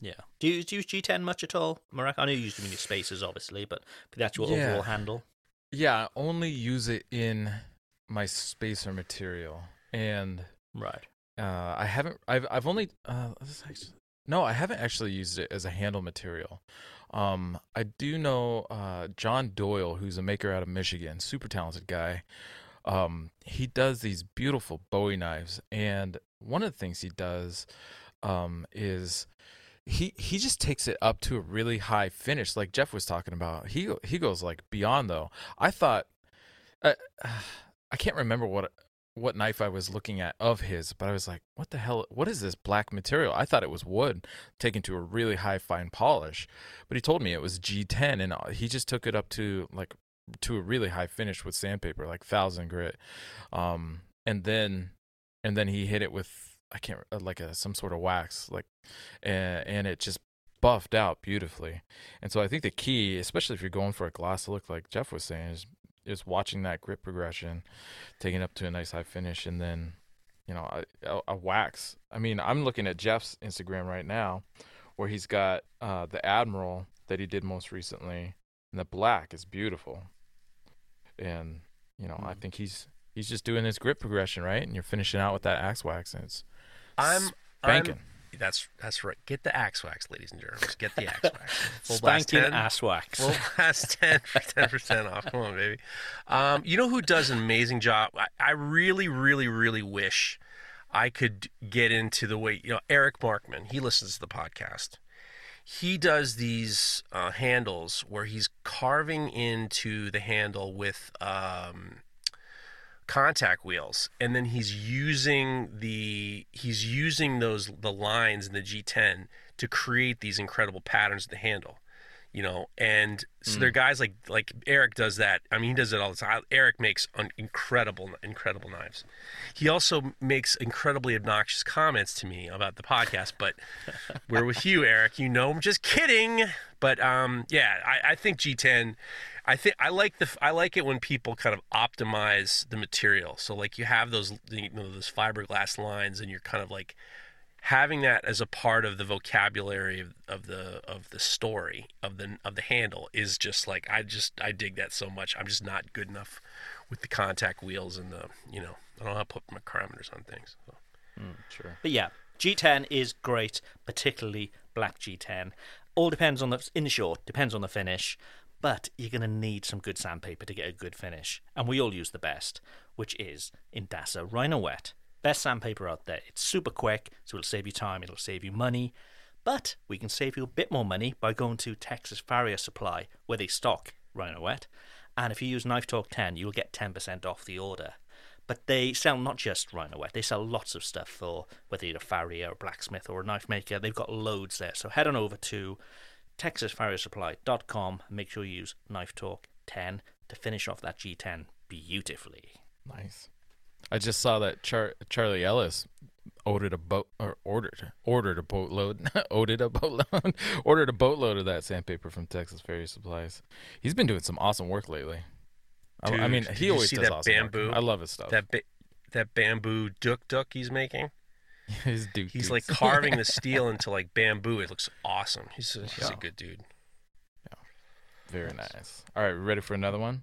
Yeah. Do you use G10 much at all, Marek? I know you use them in your spaces, obviously, but for the actual Yeah. overall handle. Yeah, I only use it in my spacer material, and Right. uh, I haven't. I've I've only. Uh, this actually, no, I haven't actually used it as a handle material. Um, I do know uh, John Doyle, who's a maker out of Michigan, super talented guy. Um, he does these beautiful Bowie knives, and one of the things he does um, is he he just takes it up to a really high finish, like Jeff was talking about. He he goes like beyond though. I thought, uh, I can't remember what what knife I was looking at of his, but I was like, what the hell? What is this black material? I thought it was wood taken to a really high fine polish, but he told me it was G10, and uh, he just took it up to like to a really high finish with sandpaper, like thousand grit, um, and then and then he hit it with I can't uh, like a some sort of wax, like, and and it just buffed out beautifully. And so I think the key, especially if you're going for a gloss look, like Jeff was saying, is is watching that grit progression, taking it up to a nice high finish, and then you know a, a, a wax. I mean, I'm looking at Jeff's Instagram right now, where he's got uh, the Admiral that he did most recently, and the black is beautiful. And you know, I Mm. think he's he's just doing his grit progression right, and you're finishing out with that axe wax, and it's I'm spanking. I'm that's that's right. Get the axe wax, ladies and gentlemen. Get the axe wax. Full Spanking 10. ass wax. Full blast 10 for 10% off. Come on, baby. Um, you know who does an amazing job? I, I really, really, really wish I could get into the way, you know, Eric Markman, he listens to the podcast. He does these uh, handles where he's carving into the handle with um, contact wheels and then he's using the he's using those the lines in the G10 to create these incredible patterns of the handle you know? And so there are guys like like Eric does that. I mean he does it all the time. Eric makes un- incredible incredible knives. He also makes incredibly obnoxious comments to me about the podcast but we're with you Eric. You know I'm just kidding. But um yeah I, I think G10 I think I like the I like it when people kind of optimize the material. So like you have those you know those fiberglass lines, and you're kind of like having that as a part of the vocabulary of, of the of the story of the of the handle is just like I just I dig that so much. I'm just not good enough with the contact wheels and the you know I don't know how to put my parameters on things. So. Mm, sure. But yeah, G10 is great, particularly black G10. All depends on the in short, depends on the finish, but you're going to need some good sandpaper to get a good finish. And we all use the best, which is Indasa Rhino Wet. Best sandpaper out there. It's super quick, so it'll save you time, it'll save you money. But we can save you a bit more money by going to Texas Farrier Supply, where they stock Rhino Wet. And if you use Knife Talk 10, you'll get 10% off the order. But they sell not just Rhino Wet, they sell lots of stuff for whether you're a farrier, a blacksmith, or a knife maker. They've got loads there. So head on over to texasfarriersupply.com and make sure you use Knife Talk 10 to finish off that G10 beautifully. Nice. I just saw that Char- Charlie Ellis ordered a boat or ordered ordered a boatload ordered a boatload ordered a boatload of that sandpaper from Texas Farrier Supplies. He's been doing some awesome work lately. I, I mean, he always does that awesome work. I love his stuff. That ba- that bamboo duck duck he's making. his dude. He's like carving the steel into like bamboo. It looks awesome. He's a, he's Yeah. a good dude. Yeah. Very nice. All right, ready for another one?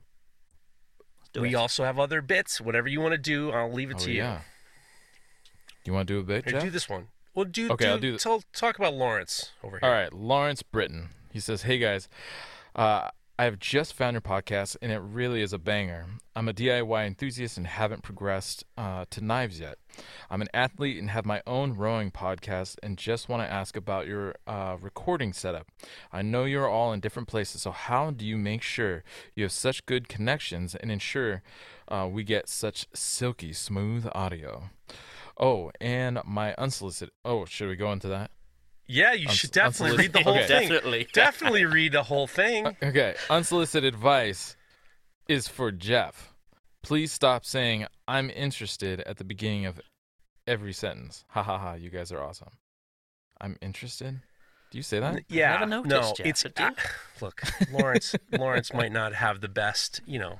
We it. also have other bits. Whatever you want to do, I'll leave it Oh to you. yeah. You want to do a bit, Here, Jeff? do this one. Well, do Okay, do, I'll do th- tell, talk about Lawrence over here. All right, Lawrence Brittain. He says, "Hey guys, uh, I have just found your podcast, and it really is a banger. I'm a DIY enthusiast and haven't progressed uh, to knives yet. I'm an athlete and have my own rowing podcast, and just want to ask about your uh, recording setup. I know you're all in different places, so how do you make sure you have such good connections and ensure uh, we get such silky smooth audio?" Oh, and my unsolicited. Oh, should we go into that? Yeah, you Uns- should definitely read the whole okay. thing. Definitely. Definitely read the whole thing. Okay, unsolicited advice is for Jeff. Please stop saying I'm interested at the beginning of every sentence. Ha ha ha, you guys are awesome. I'm interested? Do you say that? Yeah, never no, noticed yet, it's but do- uh, look, Lawrence. Lawrence might not have the best, you know,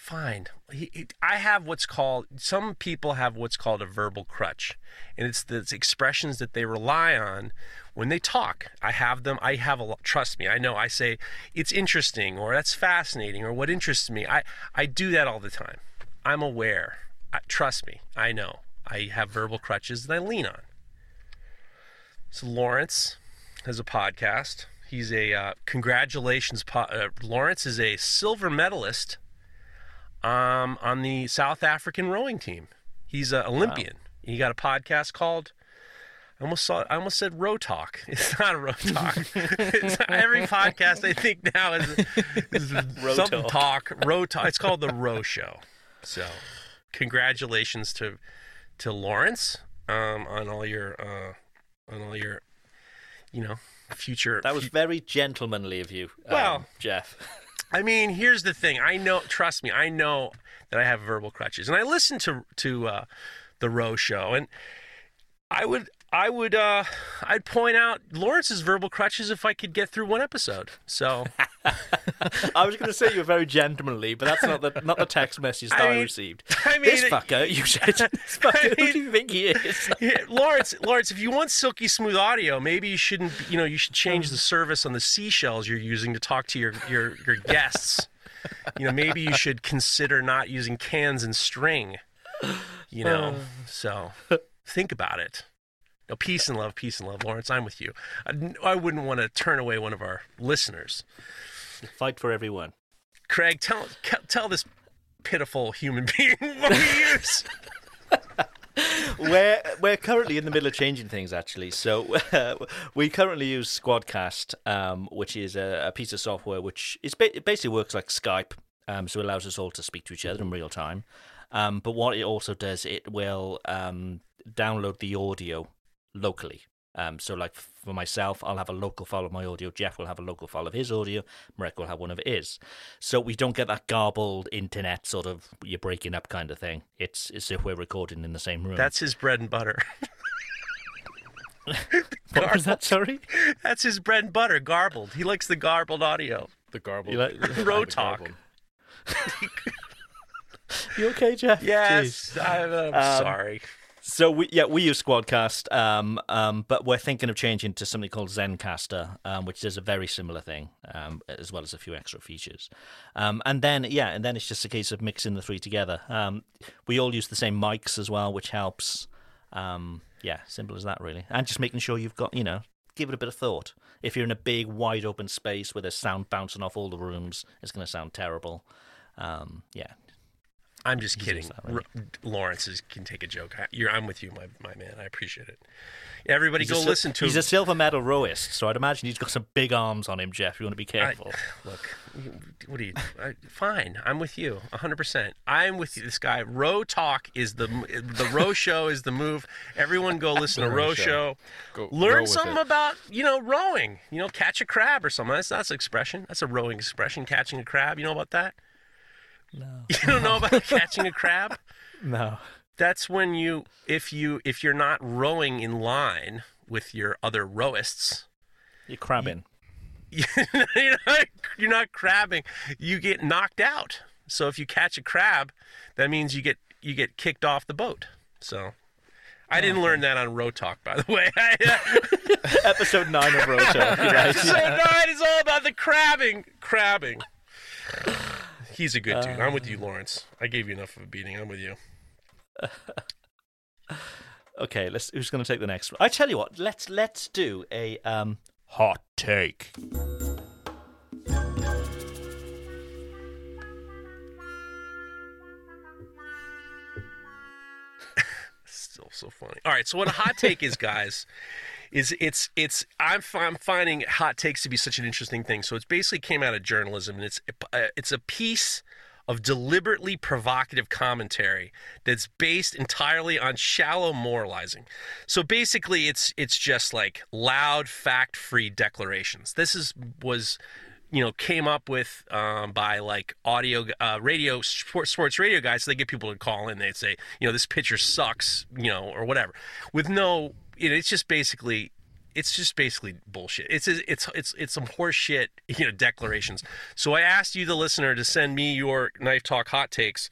fine. He, he- I have what's called. Some people have what's called a verbal crutch, and it's the expressions that they rely on when they talk. I have them. I have a lot. Trust me. I know. I say it's interesting, or that's fascinating, or what interests me. I I do that all the time. I'm aware. I, trust me. I know. I have verbal crutches that I lean on. So Lawrence has a podcast. He's a uh, congratulations. Po- uh, Lawrence is a silver medalist um, on the South African rowing team. He's an Olympian. He got a podcast called. I almost saw. I almost said Row Talk. It's not a Row Talk. it's, every podcast I think now is, is Talk. talk. Row Talk. It's called the Row Show. So, congratulations to to Lawrence um, on all your uh, on all your you know future. That was very gentlemanly of you, um, Well- Jeff. I mean, here's the thing. I know. Trust me. I know that I have verbal crutches, and I listen to to uh, the Row Show, and I would I would uh, I'd point out Lawrence's verbal crutches if I could get through one episode. So I was going to say you were very gentlemanly, but that's not the not the text message that I I, received. I mean, this fucker, you said. This fucker, who do you think he is? Yeah, Lawrence, Lawrence, if you want silky smooth audio, maybe you shouldn't. You know, you should change the service on the seashells you're using to talk to your your your guests. You know, maybe you should consider not using cans and string. You know, so think about it. No, peace and love, peace and love, Lawrence. I'm with you. I, I wouldn't want to turn away one of our listeners. Fight for everyone. Craig, tell tell this pitiful human being what we use. we're we're currently in the middle of changing things actually. So uh, we currently use Squadcast, um, which is a, a piece of software which is ba- it basically works like Skype, um, so it allows us all to speak to each other in real time. Um, but what it also does, it will um, download the audio locally. Um, so, like for myself, I'll have a local file of my audio. Jeff will have a local file of his audio. Marek will have one of his. So we don't get that garbled internet sort of you're breaking up kind of thing. It's as if we're recording in the same room. That's his bread and butter. what was that? Sorry. That's his bread and butter, garbled. He likes the garbled audio. The garbled. You like- Row the talk. You okay, Jeff? Jeez. Yes, I'm, I'm Um, sorry. So we yeah we use Squadcast, um, um, but we're thinking of changing to something called Zencastr, um, which does a very similar thing, um, as well as a few extra features. Um, and then yeah, and then it's just a case of mixing the three together. Um, we all use the same mics as well, which helps. Um, yeah, simple as that really, and just making sure you've got you know give it a bit of thought. If you're in a big wide open space where there's sound bouncing off all the rooms, it's going to sound terrible. Um, yeah, I'm just Easy kidding. right? R- Lawrence is, can take a joke. I, you're, I'm with you, my, my man. I appreciate it. Everybody He's go a listen to He's him. He's a silver medal rowist, so I'd imagine he's got some big arms on him, Jeff. You want to be I- careful. look, what are you? I, fine, I'm with you, 100. percent I'm with you. This guy, Row Talk is the the Row Show is the move. Everyone go listen to Row Row Show. Show. Go- Learn with something it. about you know rowing. You know, catch a crab or something. That's that's an expression. That's a rowing expression. Catching a crab. You know about that? No. You don't know about catching a crab? No. That's when you if you if you're not rowing in line with your other rowists, You're crabbing. you're not, you're not crabbing. You get knocked out. So if you catch a crab, that means you get you get kicked off the boat. So I didn't learn that on Row Talk, by the way. Uh, Episode 9 of Row right. Episode nine is all about the crabbing. Crabbing. He's a good dude. I'm with you, Lawrence. I gave you enough of a beating. I'm with you. Okay, let's. Who's going to take the next one? I tell you what. Let's let's do a um hot take. Still so funny. All right, so what a hot take is, guys, is it's it's I'm I'm finding hot takes to be such an interesting thing. So it's basically came out of journalism, and it's uh, it's a piece of deliberately provocative commentary that's based entirely on shallow moralizing. So basically, it's it's just like loud, fact-free declarations. This is was you know came up with um, by like audio uh, radio sports, sports radio guys so they get people to call in they'd say you know this pitcher sucks you know or whatever with no you know, it's just basically it's just basically bullshit. It's it's it's it's some horse shit, you know, declarations. So I asked you, the listener, to send me your knife talk hot takes,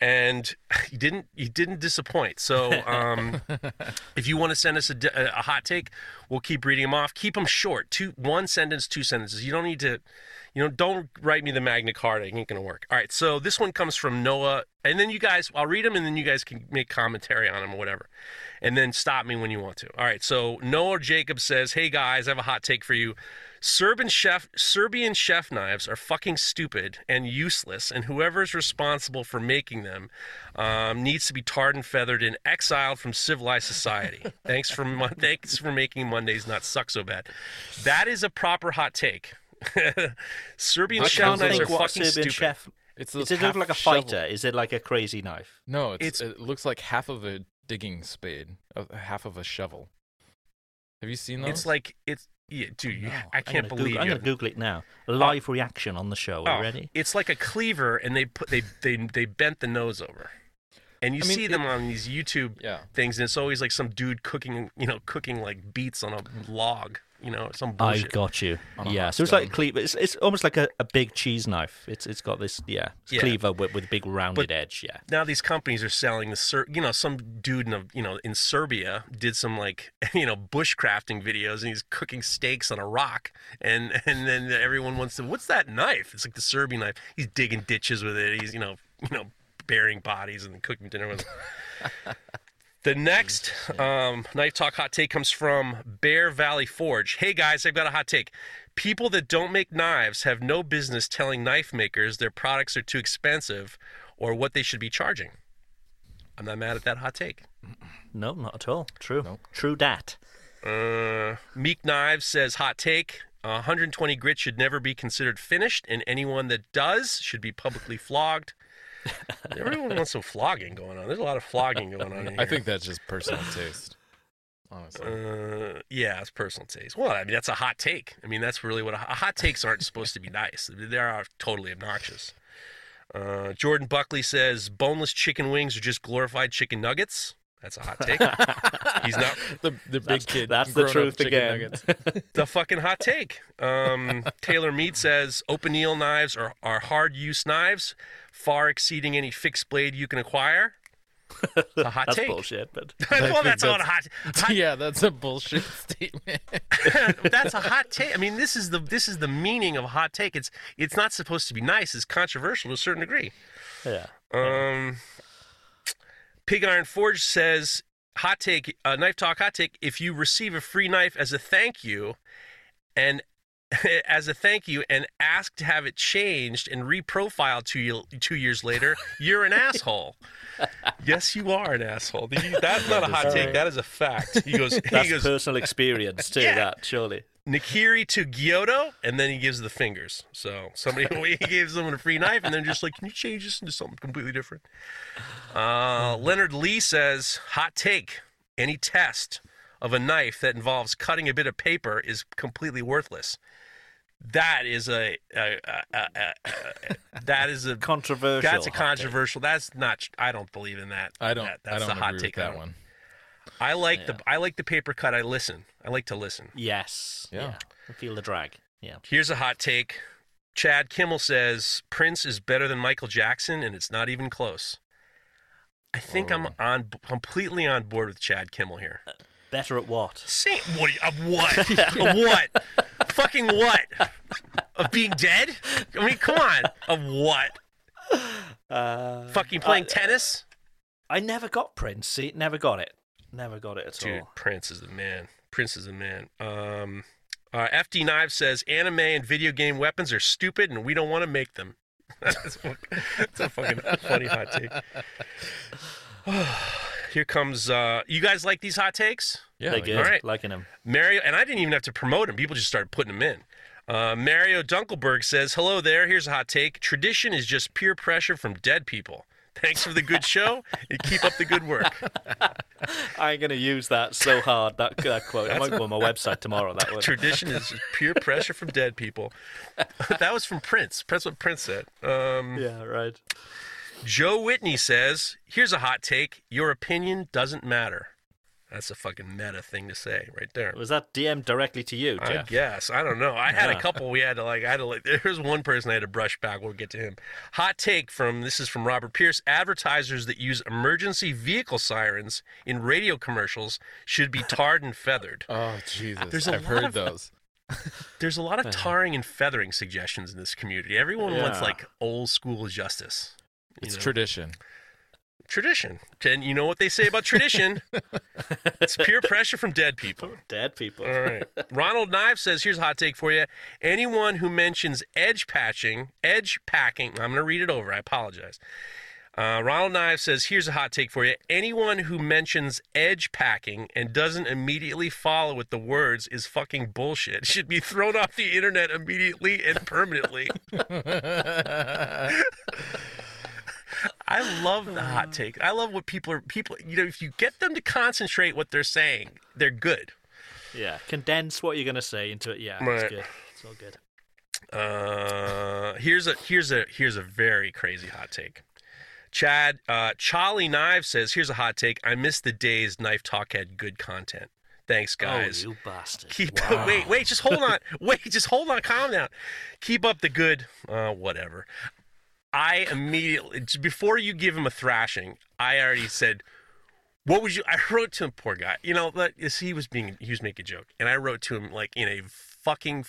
and you didn't you didn't disappoint. So um, if you want to send us a, a hot take, we'll keep reading them off. Keep them short, two one sentence, two sentences. You don't need to. You know, don't write me the Magna Carta. It ain't gonna work. All right. So this one comes from Noah, and then you guys, I'll read them, and then you guys can make commentary on them or whatever, and then stop me when you want to. All right. So Noah Jacob says, "Hey guys, I have a hot take for you. Serbian chef Serbian chef knives are fucking stupid and useless, and whoever's responsible for making them um, needs to be tarred and feathered and exiled from civilized society. thanks for thanks for making Mondays not suck so bad. That is a proper hot take. Serbian I chef can't knives are think what fucking Serbian stupid. chef. It's Does those it look like a half shovel- fighter? Is it like a crazy knife? No, it's, It's- it looks like half of a digging spade, a- half of a shovel. Have you seen those? It's like it's yeah, dude. Oh, you- No, I can't gonna believe Google, I'm going to Google it now. Oh. Live reaction on the show. Are Oh, you ready? It's like a cleaver, and they put they they they bent the nose over, and you I mean, see them on these YouTube yeah. things, and it's always like some dude cooking, you know, cooking like beets on a log, you know, some bullshit. I've got you. Yeah, so it's like cleaver. It's, it's almost like a, a big cheese knife. It's it's got this yeah, it's Yeah. cleaver with, with a big rounded But- edge. Yeah. now these companies are selling the Ser- you know some dude in a, you know in Serbia did some like you know bushcrafting videos and he's cooking steaks on a rock and and then everyone wants to what's that knife it's like the Serbian knife he's digging ditches with it he's you know you know burying bodies and cooking dinner with it. The next um, knife talk hot take comes from Bear Valley Forge. Hey guys, I've got a hot take. People that don't make knives have no business telling knife makers their products are too expensive or what they should be charging. I'm not mad at that hot take. No, not at all. True. Nope. True dat. Uh, Meek Knives says hot take. 120 grit should never be considered finished, and anyone that does should be publicly flogged. Everyone wants some flogging going on. There's a lot of flogging going on. Here. I think that's just personal taste. Honestly. Uh, yeah, it's personal taste. Well, I mean, that's a hot take. I mean, that's really what a, hot takes aren't supposed to be nice. They are totally obnoxious. Uh, Jordan Buckley says boneless chicken wings are just glorified chicken nuggets. That's a hot take. He's not the the big That's- kid. that's the truth again. the fucking hot take. Um, Taylor Mead says open needle knives are, are hard use knives, far exceeding any fixed blade you can acquire. A hot That's take. bullshit, but well, think that's not a hot. hot yeah, that's a bullshit statement. that's a hot take. I mean, this is the this is the meaning of a hot take. It's it's not supposed to be nice. It's controversial to a certain degree. yeah. Um, Pig Iron Forge says hot take, uh, knife talk hot take. If you receive a free knife as a thank you, and as a thank you, and ask to have it changed and reprofiled two year, two years later, you're an asshole. yes, you are an asshole. That's not a hot take. That is a fact. He goes. That's he goes. personal experience too. Yeah. That surely. Nakiri to Gyuto, and then he gives the fingers. So somebody he gives someone a free knife, and then just like, can you change this into something completely different? Uh, Leonard Lee says, hot take: any test of a knife that involves cutting a bit of paper is completely worthless. That is a, a, a, a, a, a that is a Controversial. that's a hot take. controversial. That's not. I don't believe in that. I don't. That, I that's don't the hot take. with that don't- one. I like the I like the paper cut. I listen. I like to listen. Yes. Yeah. I feel the drag. Yeah. Here's a hot take. Chad Kimmel says Prince is better than Michael Jackson, and it's not even close. I think I'm Oh. on completely on board with Chad Kimmel here. Uh, better at what? Say what? Of what? of what? Fucking what? Of being dead? I mean, come on. Of what? Uh, Fucking playing I- tennis? I never got Prince. See, never got it. Never got it at Dude, all. Prince is the man. Prince is the man. Um, uh, FD Knives says anime and video game weapons are stupid, and we don't want to make them. that's, a, that's a fucking funny hot take. Here comes. Uh, you guys like these hot takes? Yeah. they like- good. all right. Liking him. Mario, and I didn't even have to promote him. People just started putting him in. Uh, Mario Dunkelberg says, "Hello there. Here's a hot take. Tradition is just peer pressure from dead people. Thanks for the good show and keep up the good work." I'm gonna use that so hard. That, that quote. I might go on my website tomorrow. That one. Tradition is just pure pressure from dead people. that was from Prince. That's what Prince said. Um, Yeah. Right. Joe Whitney says, "Here's a hot take. Your opinion doesn't matter." That's a fucking meta thing to say right there. Was that DM directly to you, I guess. I don't know. I had a couple we had to like I had to like there's one person I had to brush back. We'll get to him. Hot take from this is from Robert Pierce. Advertisers that use emergency vehicle sirens in radio commercials should be tarred and feathered. Oh Jesus! There's a I've heard of- those. There's a lot of uh-huh. tarring and feathering suggestions in this community. Everyone wants like old school justice. It's know? tradition. Tradition. And you know what they say about tradition? it's peer pressure from dead people. Dead people. All right. Ronald Knives says, here's a hot take for you. Anyone who mentions edge patching, edge packing, I'm going to read it over. I apologize. Uh, Ronald Knives says, here's a hot take for you. Anyone who mentions edge packing and doesn't immediately follow with the words is fucking bullshit. Should be thrown off the internet immediately and permanently. I love the hot take. I love what people are, people, you know, if you get them to concentrate what they're saying, they're good. Yeah. Condense what you're going to say into it. Yeah, Right. it's good. It's all good. Uh, here's a here's a here's a very crazy hot take. Chad uh, Charlie Knives says, "Here's a hot take. I miss the days Knife Talk had good content. Thanks, guys. Oh, you bastard. Keep Wow. wait wait just hold on wait just hold on calm down. Keep up the good. Uh, whatever. I immediately before you give him a thrashing, I already said." What would you? I wrote to him, poor guy. You know, he was being, he was making a joke, and I wrote to him like in a fucking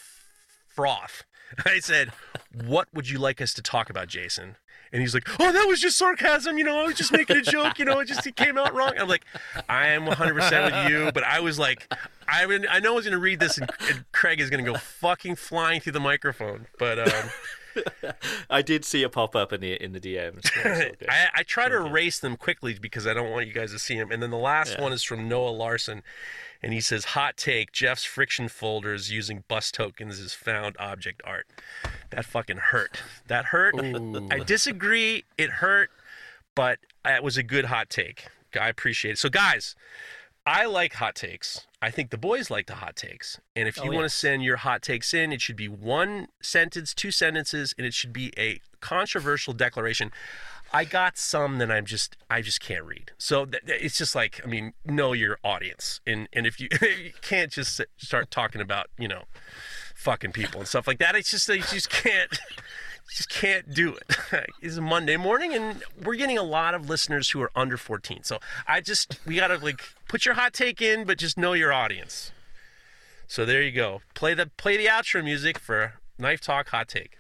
froth. I said, "What would you like us to talk about, Jason?" And he's like, "Oh, that was just sarcasm. You know, I was just making a joke. You know, it just it came out wrong." I'm like, "I am 100 percent with you," but I was like, "I would- I know I was going to read this, and, and Craig is going to go fucking flying through the microphone." But um, I did see it pop up in the in the DMs. I, I try to erase them quickly because I don't want you guys to see them. And then the last Yeah. one is from Noah Larson, and he says, "Hot take: Jeff's friction folders using bus tokens is found object art." That fucking hurt. That hurt. I disagree. It hurt, but it was a good hot take. I appreciate it. So, guys, I like hot takes. I think the boys like the hot takes. And if you Oh, want to yes. send your hot takes in, it should be one sentence, two sentences, and it should be a controversial declaration. I got some that I'm just I just can't read. So th- it's just like I mean, know your audience, and and if you you can't just sit- start talking about you know fucking people and stuff like that, it's just you just can't. Just can't do it. it's Monday morning, and we're getting a lot of listeners who are under 14. So I just we gotta like put your hot take in, but just know your audience. So there you go. Play the play the outro music for Knife Talk Hot Take.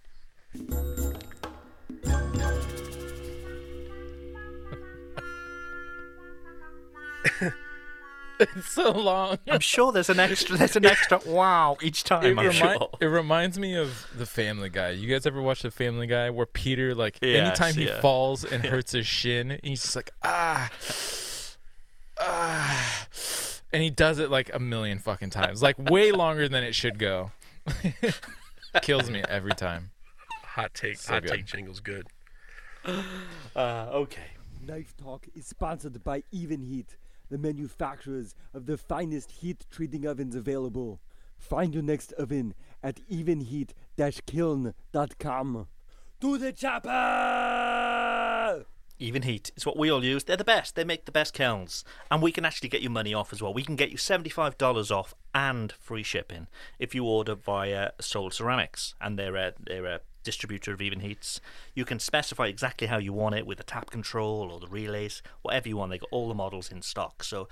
It's so long. I'm sure there's an extra. There's an extra. Wow, each It, time. I'm remi- sure. it reminds me of the Family Guy. You guys ever watch the Family Guy where Peter, like, Yes, anytime he yeah. falls and hurts his shin, he's just like, ah, ah, and he does it like a million fucking times, like way longer than it should go. Kills me every time. Hot take. So hot good. take jingle's good. Uh, okay. Knife Talk is sponsored by Even Heat, the manufacturers of the finest heat treating ovens available. Find your next oven at evenheat-kiln.com. To the chopper! Even heat. It's what we all use. They're the best. They make the best kilns. And we can actually get you money off as well. We can get you $75 off and free shipping if you order via Soul Ceramics. And they're a, uh, they're a uh, distributor of Even Heats. You can specify exactly how you want it with the tap control or the relays, whatever you want. They got all the models in stock. So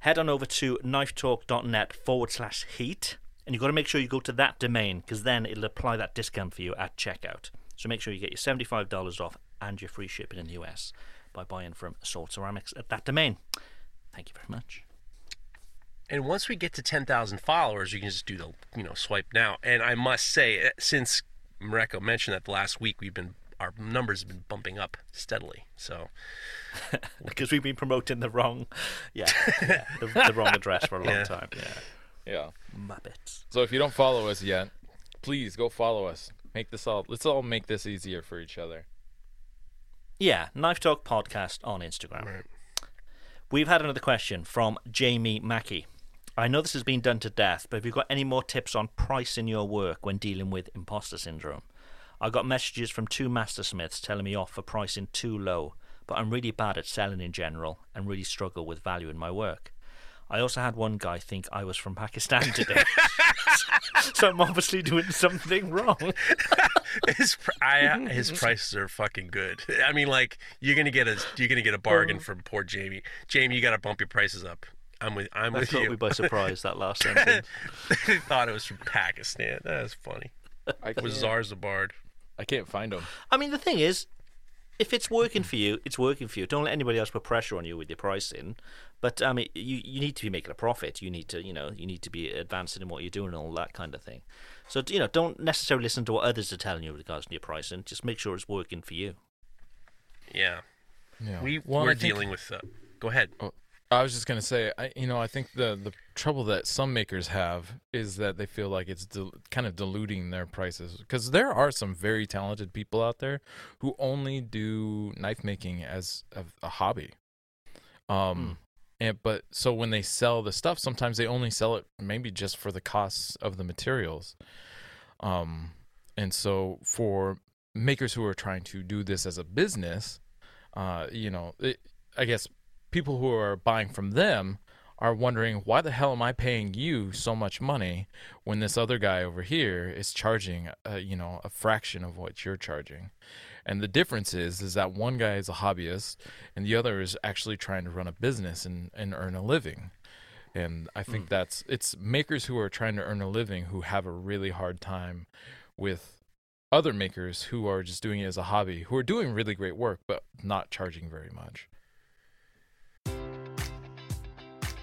head on over to knifetalk.net forward slash heat. And you've got to make sure you go to that domain because then it'll apply that discount for you at checkout. So make sure you get your $75 off and your free shipping in the US by buying from Soul Ceramics at that domain. Thank you very much. And once we get to 10,000 followers, you can just do the, you know, swipe now. And I must say, eh, since Mareko mentioned that the last week, we've been, our numbers have been bumping up steadily. So, Because we've been promoting the wrong, yeah, yeah the, the wrong address for a long Yeah. time. Yeah, Yeah. Muppets. So if you don't follow us yet, please go follow us. Make this all. Let's all make this easier for each other. Yeah, Knife Talk Podcast on Instagram. Right. We've had another question from Jamie Mackey. I know this has been done to death, but have you got any more tips on pricing your work when dealing with imposter syndrome? I got messages from two mastersmiths telling me off for pricing too low, but I'm really bad at selling in general and really struggle with valuing my work. I also had one guy think I was from Pakistan today. so I'm obviously doing something wrong. his I, uh, his prices are fucking good. I mean, like you're gonna get a you're gonna get a bargain from poor Jamie. Jamie, you got to bump your prices up. I'm with I'm That with caught you. me by surprise, that last sentence. they thought it was from Pakistan. That was funny. I It was can't, Czar Zabard. I can't find them. I mean, the thing is, if it's working for you, it's working for you. Don't let anybody else put pressure on you with your pricing. But I mean, you you need to be making a profit. You need to you know you need to be advancing in what you're doing and all that kind of thing. So you know, don't necessarily listen to what others are telling you with regards to your pricing. Just make sure it's working for you. Yeah, Yeah. we Well, we're I think- dealing with. Uh, go ahead. I was just gonna say, I you know, I think the the trouble that some makers have is that they feel like it's dil- kind of diluting their prices because there are some very talented people out there who only do knife making as a, a hobby. Um, and but so when they sell the stuff, sometimes they only sell it maybe just for the costs of the materials. Um, and so for makers who are trying to do this as a business, uh, you know, it, I guess people who are buying from them are wondering why the hell am I paying you so much money when this other guy over here is charging, uh, you know, a fraction of what you're charging. And the difference is, is that one guy is a hobbyist and the other is actually trying to run a business and, and earn a living. And I think that's it's makers who are trying to earn a living who have a really hard time with other makers who are just doing it as a hobby, who are doing really great work but not charging very much.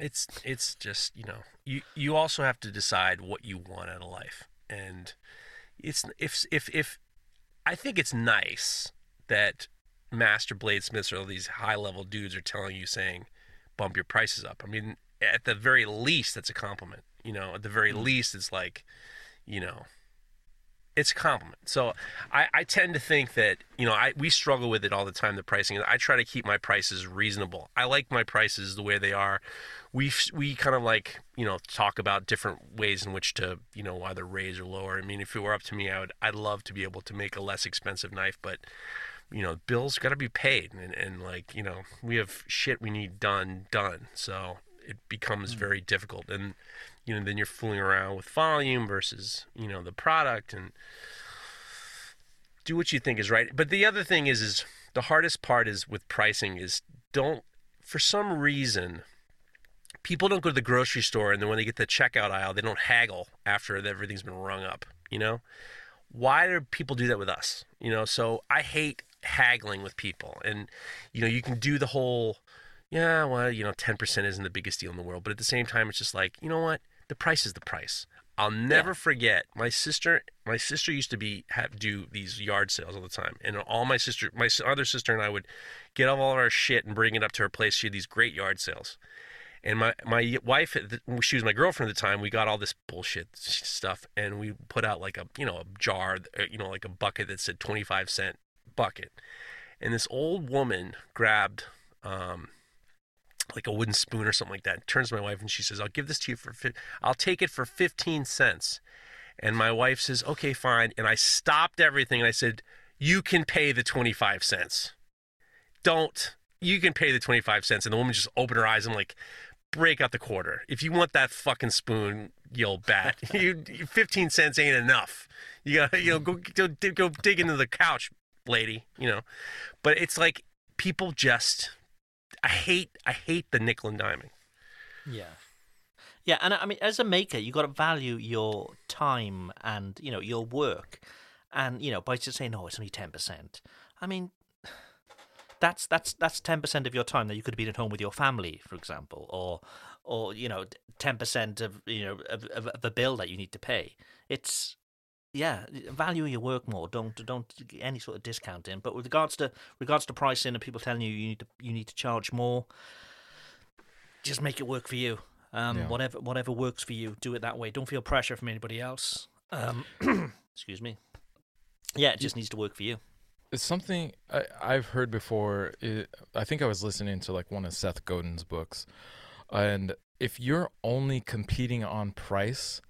It's it's just you know you you also have to decide what you want out of life. And it's if if if i think it's nice that master bladesmiths or all these high level dudes are telling you saying bump your prices up. I mean at the very least that's a compliment. You know at the very mm. least it's like you know it's a compliment. So I, I tend to think that you know I we struggle with it all the time. The pricing. I try to keep my prices reasonable. I like my prices the way they are. We we kind of like you know talk about different ways in which to you know either raise or lower. I mean, if it were up to me, I would I'd love to be able to make a less expensive knife, but you know bills got to be paid, and, and like you know we have shit we need done done. So it becomes hmm. very difficult and you know then you're fooling around with volume versus you know the product and do what you think is right but the other thing is is the hardest part is with pricing is don't for some reason people don't go to the grocery store and then when they get to the checkout aisle they don't haggle after everything's been rung up you know why do people do that with us you know so i hate haggling with people and you know you can do the whole yeah, well, you know, 10% isn't the biggest deal in the world. But at the same time, it's just like, you know what? The price is the price. I'll never forget my sister. My sister used to be have do these yard sales all the time, and all my sister, my other sister, and I would get all of our shit and bring it up to her place. She had these great yard sales, and my my wife, she was my girlfriend at the time. We got all this bullshit stuff, and we put out like a you know a jar, uh, you know like a bucket that said twenty five cent bucket, and this old woman grabbed. Um, like a wooden spoon or something like that. Turns to my wife and she says, "I'll give this to you for. Fi- I'll take it for fifteen cents." And my wife says, "Okay, fine." And I stopped everything and I said, "You can pay the twenty-five cents. Don't. You can pay the twenty-five cents." And the woman just opened her eyes and like, break out the quarter. If you want that fucking spoon, you old bat, you fifteen cents ain't enough. You got you know go, go go dig into the couch, lady. You know, but it's like people just. I hate I hate the nickel and diming. Yeah. Yeah, and I mean, as a maker, you got to value your time and you know your work, and you know by just saying no, it's only ten percent. I mean, that's that's that's ten percent of your time that you could have been at home with your family, for example, or or you know ten percent of you know of, of, of a bill that you need to pay. It's yeah, value your work more. Don't don't get any sort of discount in. But with regards to regards to pricing and people telling you you need to you need to charge more, just make it work for you. Um, Yeah. whatever whatever works for you, do it that way. Don't feel pressure from anybody else. Um, excuse me. Yeah, it just needs to work for you. It's something I, I've heard before. It, I think I was listening to like one of Seth Godin's books, and if you're only competing on price,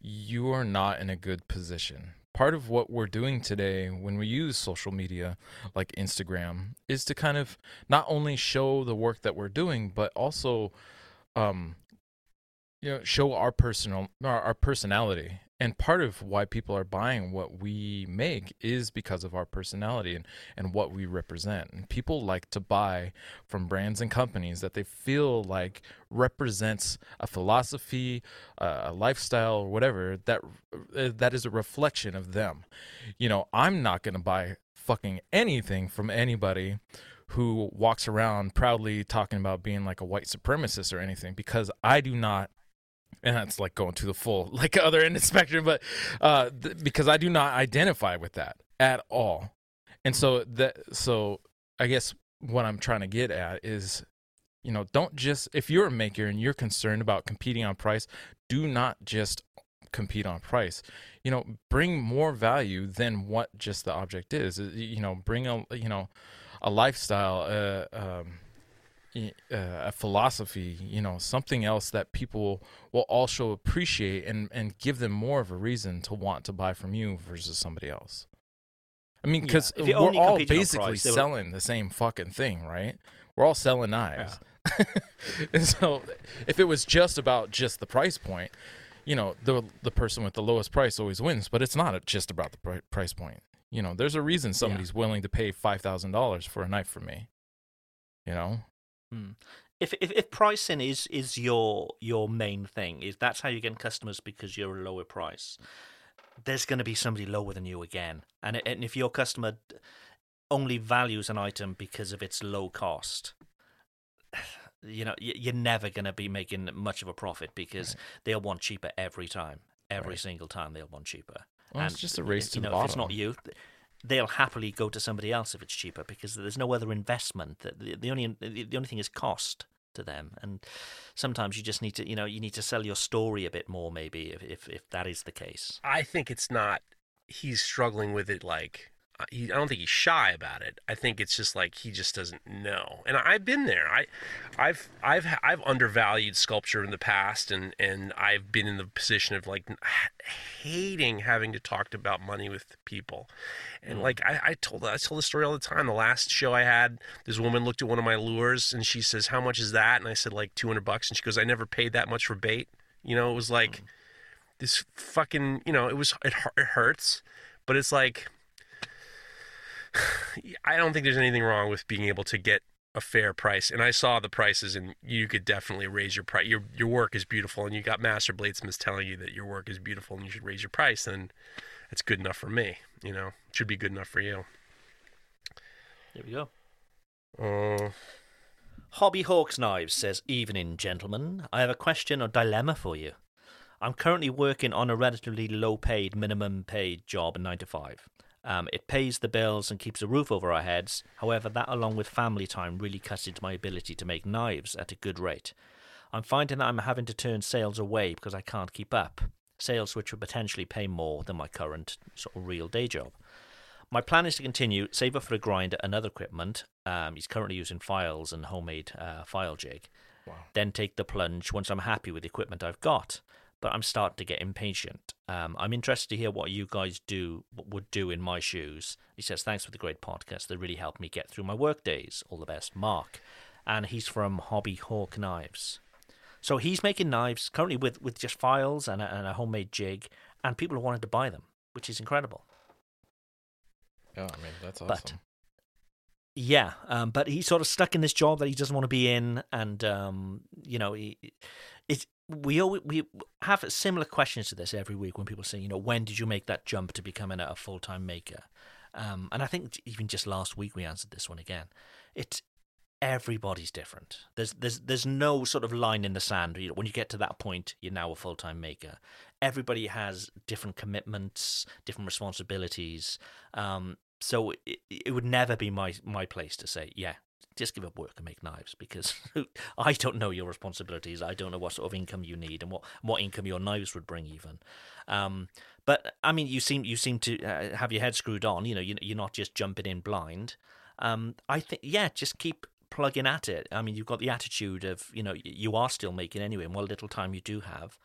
you are not in a good position. Part of what we're doing today when we use social media like Instagram is to kind of not only show the work that we're doing, but also, um, you know, show our personal our, our personality. And part of why people are buying what we make is because of our personality and, and what we represent. And people like to buy from brands and companies that they feel like represents a philosophy, uh, a lifestyle, or whatever that uh, that is a reflection of them. You know, I'm not going to buy fucking anything from anybody who walks around proudly talking about being like a white supremacist or anything because I do not and that's like going to the full like other end of spectrum but uh th- because i do not identify with that at all. And so that so i guess what i'm trying to get at is you know don't just if you're a maker and you're concerned about competing on price do not just compete on price. You know bring more value than what just the object is. Uh, you know bring a you know a lifestyle uh, um Uh, a philosophy, you know, something else that people will also appreciate and and give them more of a reason to want to buy from you versus somebody else. I mean, because you're we're all basically price, selling the same fucking thing, right? We're all selling knives. and so, if it was just about just the price point, you know, the the person with the lowest price always wins. But it's not just about the pri- price point. You know, there's a reason somebody's willing to pay five thousand dollars for a knife from me. You know, Hmm. If, if if pricing is is your your main thing, is that's how you get customers because you're a lower price. There's going to be somebody lower than you again, and and if your customer only values an item because of its low cost, you know you're never going to be making much of a profit because they'll want cheaper every time, every Right. single time they'll want cheaper. Well, it's just a race to you the know, If it's not you, they'll happily go to somebody else if it's cheaper because there's no other investment. The, the, only the, only thing is cost to them, and sometimes you just need to you know you need to sell your story a bit more maybe if if, if that is the case. I think it's not. He's struggling with it. Like I don't think he's shy about it. I think it's just like he just doesn't know. And I've been there. I, I've I've I've undervalued sculpture in the past, and and I've been in the position of like hating having to talk about money with people. And mm. like I, I told I tell the story all the time. The last show I had, this woman looked at one of my lures and she says, "How much is that?" And I said like two hundred bucks, and she goes, "I never paid that much for bait." You know, it was like mm. this fucking you know it was it, it hurts but it's like i don't think there's anything wrong with being able to get a fair price and i saw the prices and you could definitely raise your price your your work is beautiful and you got master bladesmiths telling you that your work is beautiful and you should raise your price then that's good enough for me you know it should be good enough for you There we go. uh, Hobby Hawks Knives says, Evening, gentlemen. I have a question or dilemma for you. I'm currently working on a relatively low paid, minimum paid job, 9 to 5. Um, it pays the bills and keeps a roof over our heads. However, that along with family time really cuts into my ability to make knives at a good rate. I'm finding that I'm having to turn sales away because I can't keep up. Sales which would potentially pay more than my current sort of real day job. My plan is to continue, save up for a grinder and other equipment. Um, he's currently using files and homemade uh, file jig. Then take the plunge once I'm happy with the equipment I've got. But I'm starting to get impatient. Um, I'm interested to hear what you guys do would do in my shoes. He says, "Thanks for the great podcast. That really helped me get through my work days. All the best, Mark." And he's from Hobby Hawk Knives. So he's making knives currently with, with just files and a, and a homemade jig, and people have wanted to buy them, which is incredible. Yeah, I mean that's awesome. But yeah, um, but he's sort of stuck in this job that he doesn't want to be in, and um, you know, he, it. We always, we have similar questions to this every week when people say, you know, when did you make that jump to becoming a full time maker? Um, and I think even just last week we answered this one again. It's everybody's different. There's there's there's no sort of line in the sand. When you get to that point, you're now a full time maker. Everybody has different commitments, different responsibilities. Um, so it, it would never be my my place to say, yeah, just give up work and make knives because I don't know your responsibilities. I don't know what sort of income you need and what what income your knives would bring even. Um, but I mean, you seem you seem to uh, have your head screwed on. You know, you, you're not just jumping in blind. Um, I think yeah, just keep plugging at it. I mean, you've got the attitude of you know you are still making anyway, and what little time you do have.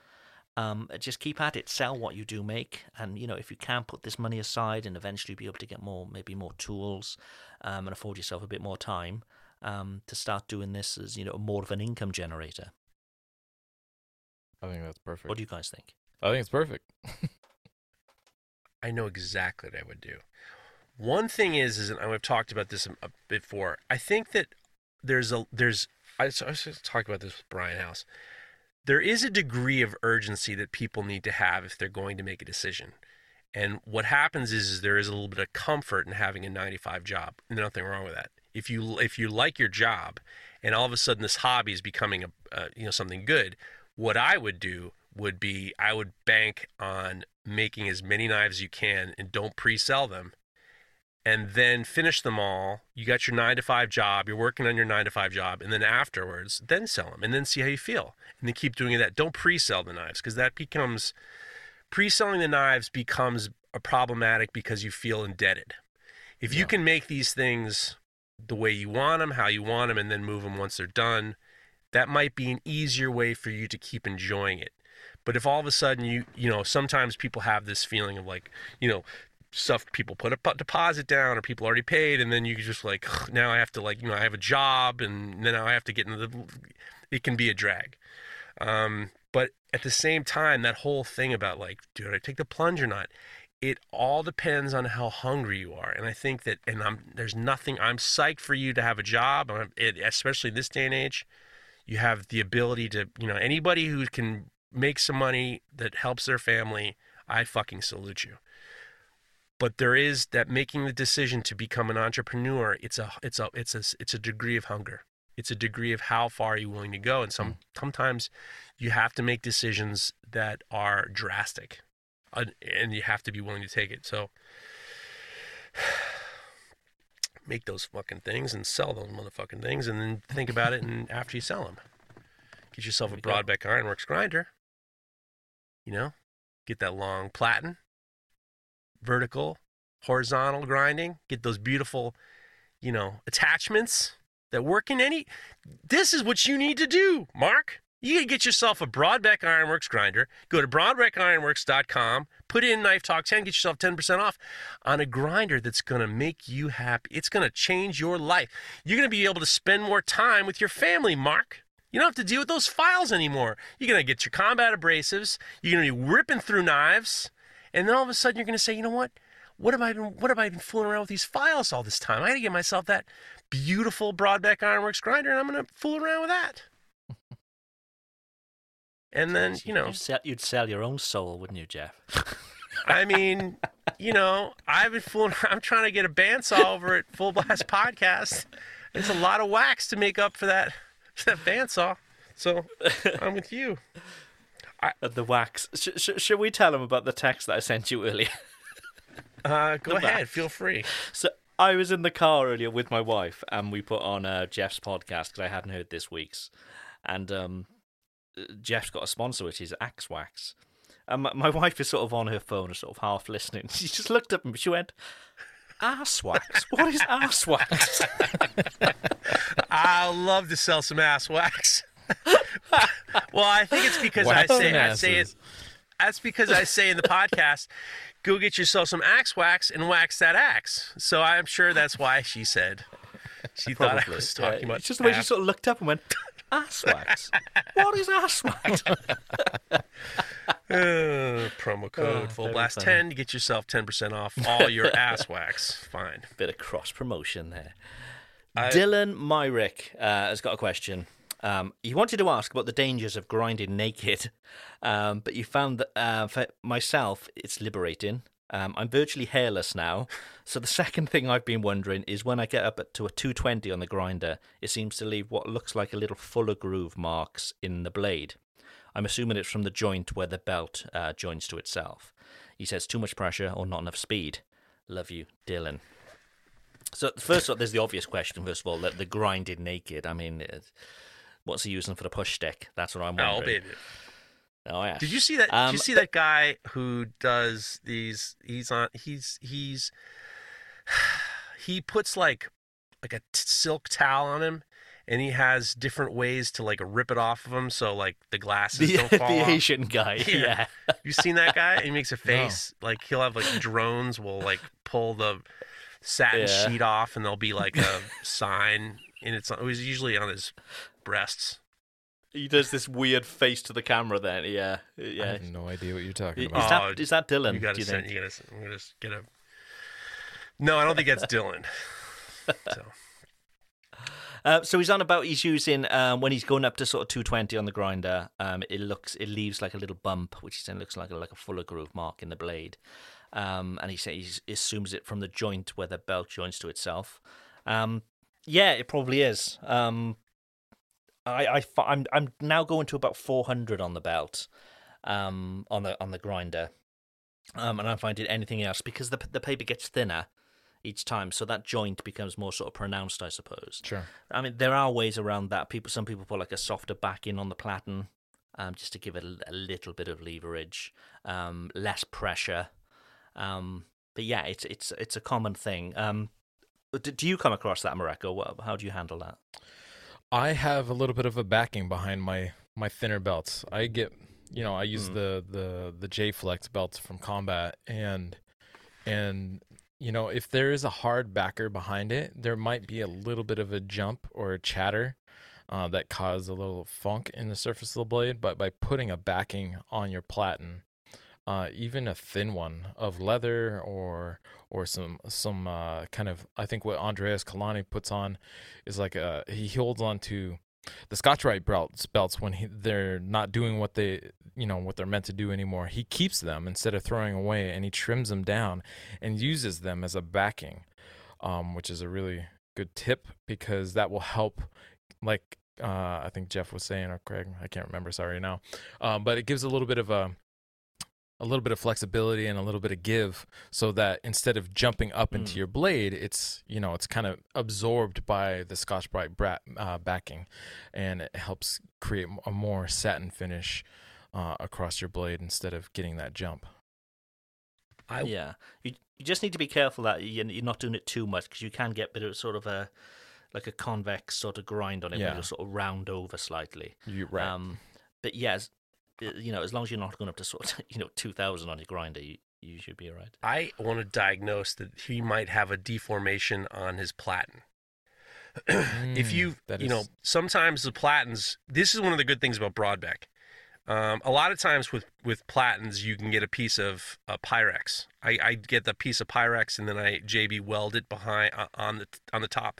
Um, just keep at it. Sell what you do make, and you know if you can put this money aside and eventually be able to get more, maybe more tools, um, and afford yourself a bit more time um, to start doing this as you know more of an income generator. I think that's perfect. What do you guys think? I think it's perfect. I know exactly what I would do. One thing is, is and I've talked about this before. I think that there's a there's I was, I was just talking about this with Brian House. There is a degree of urgency that people need to have if they're going to make a decision. And what happens is, is there is a little bit of comfort in having a 95 job. Nothing wrong with that. If you if you like your job, and all of a sudden this hobby is becoming a uh, you know something good, what I would do would be I would bank on making as many knives as you can and don't pre-sell them and then finish them all. You got your nine to five job, you're working on your nine to five job, and then afterwards, then sell them and then see how you feel. And then keep doing that. Don't pre sell the knives because that becomes pre selling the knives becomes a problematic because you feel indebted. If you can make these things the way you want them, how you want them, and then move them once they're done, that might be an easier way for you to keep enjoying it. But if all of a sudden you, you know, sometimes people have this feeling of like, you know, stuff people put a deposit down or people already paid, and then you just like, now I have to like, you know, I have a job, and then I have to get into the, it can be a drag. Um, but at the same time, that whole thing about like, do I take the plunge or not? It all depends on how hungry you are, and I think that, and I'm there's nothing. I'm psyched for you to have a job, it, especially in this day and age. You have the ability to, you know, anybody who can make some money that helps their family. I fucking salute you but there is that making the decision to become an entrepreneur it's a it's a it's a it's a degree of hunger. It's a degree of how far are you're willing to go and some sometimes you have to make decisions that are drastic uh, and you have to be willing to take it. So make those fucking things and sell those motherfucking things and then think about it and after you sell them get yourself a you broadback ironworks grinder. You know get that long platen vertical, horizontal grinding, get those beautiful, you know, attachments that work in any. This is what you need to do, Mark. You gotta get yourself a Broadback Ironworks grinder. Go to broadbackironworks.com, put in Knife Talk 10, get yourself 10% off on a grinder that's gonna make you happy. It's gonna change your life. You're gonna be able to spend more time with your family, Mark. You don't have to deal with those files anymore. You're gonna get your combat abrasives. You're gonna be ripping through knives. And then all of a sudden you're going to say, you know what? What have I been what have I been fooling around with these files all this time? I got to get myself that beautiful Broadback Ironworks grinder and I'm going to fool around with that. And then, you know, you'd sell, you'd sell your own soul, wouldn't you, Jeff? I mean, you know, I've been fooling I'm trying to get a bandsaw over at Full Blast Podcast. It's a lot of wax to make up for that that bandsaw. So I'm with you. The wax. Sh- sh- should we tell him about the text that I sent you earlier? Uh, go ahead, wax. feel free. So I was in the car earlier with my wife, and we put on uh, Jeff's podcast because I hadn't heard this week's, and um, Jeff's got a sponsor which is Axe Wax. And my, my wife is sort of on her phone, sort of half listening. She just looked up and she went, "Ass wax? What is ass wax?" I love to sell some ass wax. Well, I think it's because I say I say it. That's because I say in the podcast, go get yourself some axe wax and wax that axe. So I'm sure that's why she said she thought I Probably, was yeah. talking about. It's just the way she sort of looked up and went, "Ass wax? What is ass wax?" Uh, promo code Oh, full blast funny. 10 to get yourself 10% off all your ass wax. Fine. Bit of cross promotion there. I- Dylan Myrick uh, has got a question. Um, he wanted to ask about the dangers of grinding naked, um, but you found that uh, for myself, it's liberating. Um, I'm virtually hairless now, so the second thing I've been wondering is when I get up to a 220 on the grinder, it seems to leave what looks like a little fuller groove marks in the blade. I'm assuming it's from the joint where the belt uh, joins to itself. He says too much pressure or not enough speed. Love you, Dylan. So first off, there's the obvious question. First of all, the, the grinded naked. I mean, what's he using for the push stick? That's what I'm wondering. Oh, wondering. baby. Oh yeah. Did you see that? did Um, you see that guy who does these? He's on. He's he's he puts like like a t- silk towel on him, and he has different ways to like rip it off of him, so like the glasses the, don't the fall off. Asian guy? Yeah. Yeah. You seen that guy? He makes a face like he'll have like drones will like pull the satin Yeah. sheet off, and there'll be like a sign, and it's it was usually on his breasts. He does this weird face to the camera. Then yeah, I yeah. have no idea what you're talking Is about. that Oh, is that Dylan? You gotta do you send. think? You gotta. I'm gonna just get a. No, I don't think that's Dylan. So Uh, so he's on about he's using um, when he's going up to sort of 220 on the grinder. Um, it looks it leaves like a little bump, which then looks like a, like a fuller groove mark in the blade. Um, and he says he assumes it from the joint where the belt joins to itself. Um, yeah, it probably is. Um, I, I I'm I'm now going to about 400 on the belt, um, on the on the grinder, um, and I'm finding anything else because the the paper gets thinner each time, so that joint becomes more sort of pronounced, I suppose. Sure. I mean, there are ways around that. People, some people put like a softer backing on the platen, um, just to give it a, a little bit of leverage, um, less pressure. Um, but yeah, it's it's it's a common thing. Um, do, do you come across that, Mareko? How do you handle that? I have a little bit of a backing behind my my thinner belts. I get, you know, I use Mm. the the the J Flex belts from Combat, and and you know, if there is a hard backer behind it, there might be a little bit of a jump or a chatter uh, that cause a little funk in the surface of the blade. But by putting a backing on your platen, uh, even a thin one of leather or or some some uh, kind of I think what Andreas Kalani puts on is like a he holds on to the Scotch-Brite belts belts when he, they're not doing what they you know what they're meant to do anymore. He keeps them instead of throwing away, and he trims them down and uses them as a backing, um, which is a really good tip because that will help. Like uh, I think Jeff was saying or Craig, I can't remember. Sorry now, um, but it gives a little bit of a a little bit of flexibility and a little bit of give so that instead of jumping up into Mm. your blade it's you know it's kind of absorbed by the scotch brite bra- uh, backing and it helps create a more satin finish uh, across your blade instead of getting that jump I yeah, you you just need to be careful that you- you're not doing it too much because you can get a bit of sort of a like a convex sort of grind on it Yeah. where it'll sort of round over slightly. you right Um, but yes, you know, as long as you're not going up to sort of, you know, 2000 on your grinder, you, you should be all right. I want to diagnose that he might have a deformation on his platen. if Mm, you you know sometimes the platens this is one of the good things about broadback um, a lot of times with with platens you can get a piece of uh, pyrex I, I get the piece of pyrex and then i jb weld it behind uh, on the on the top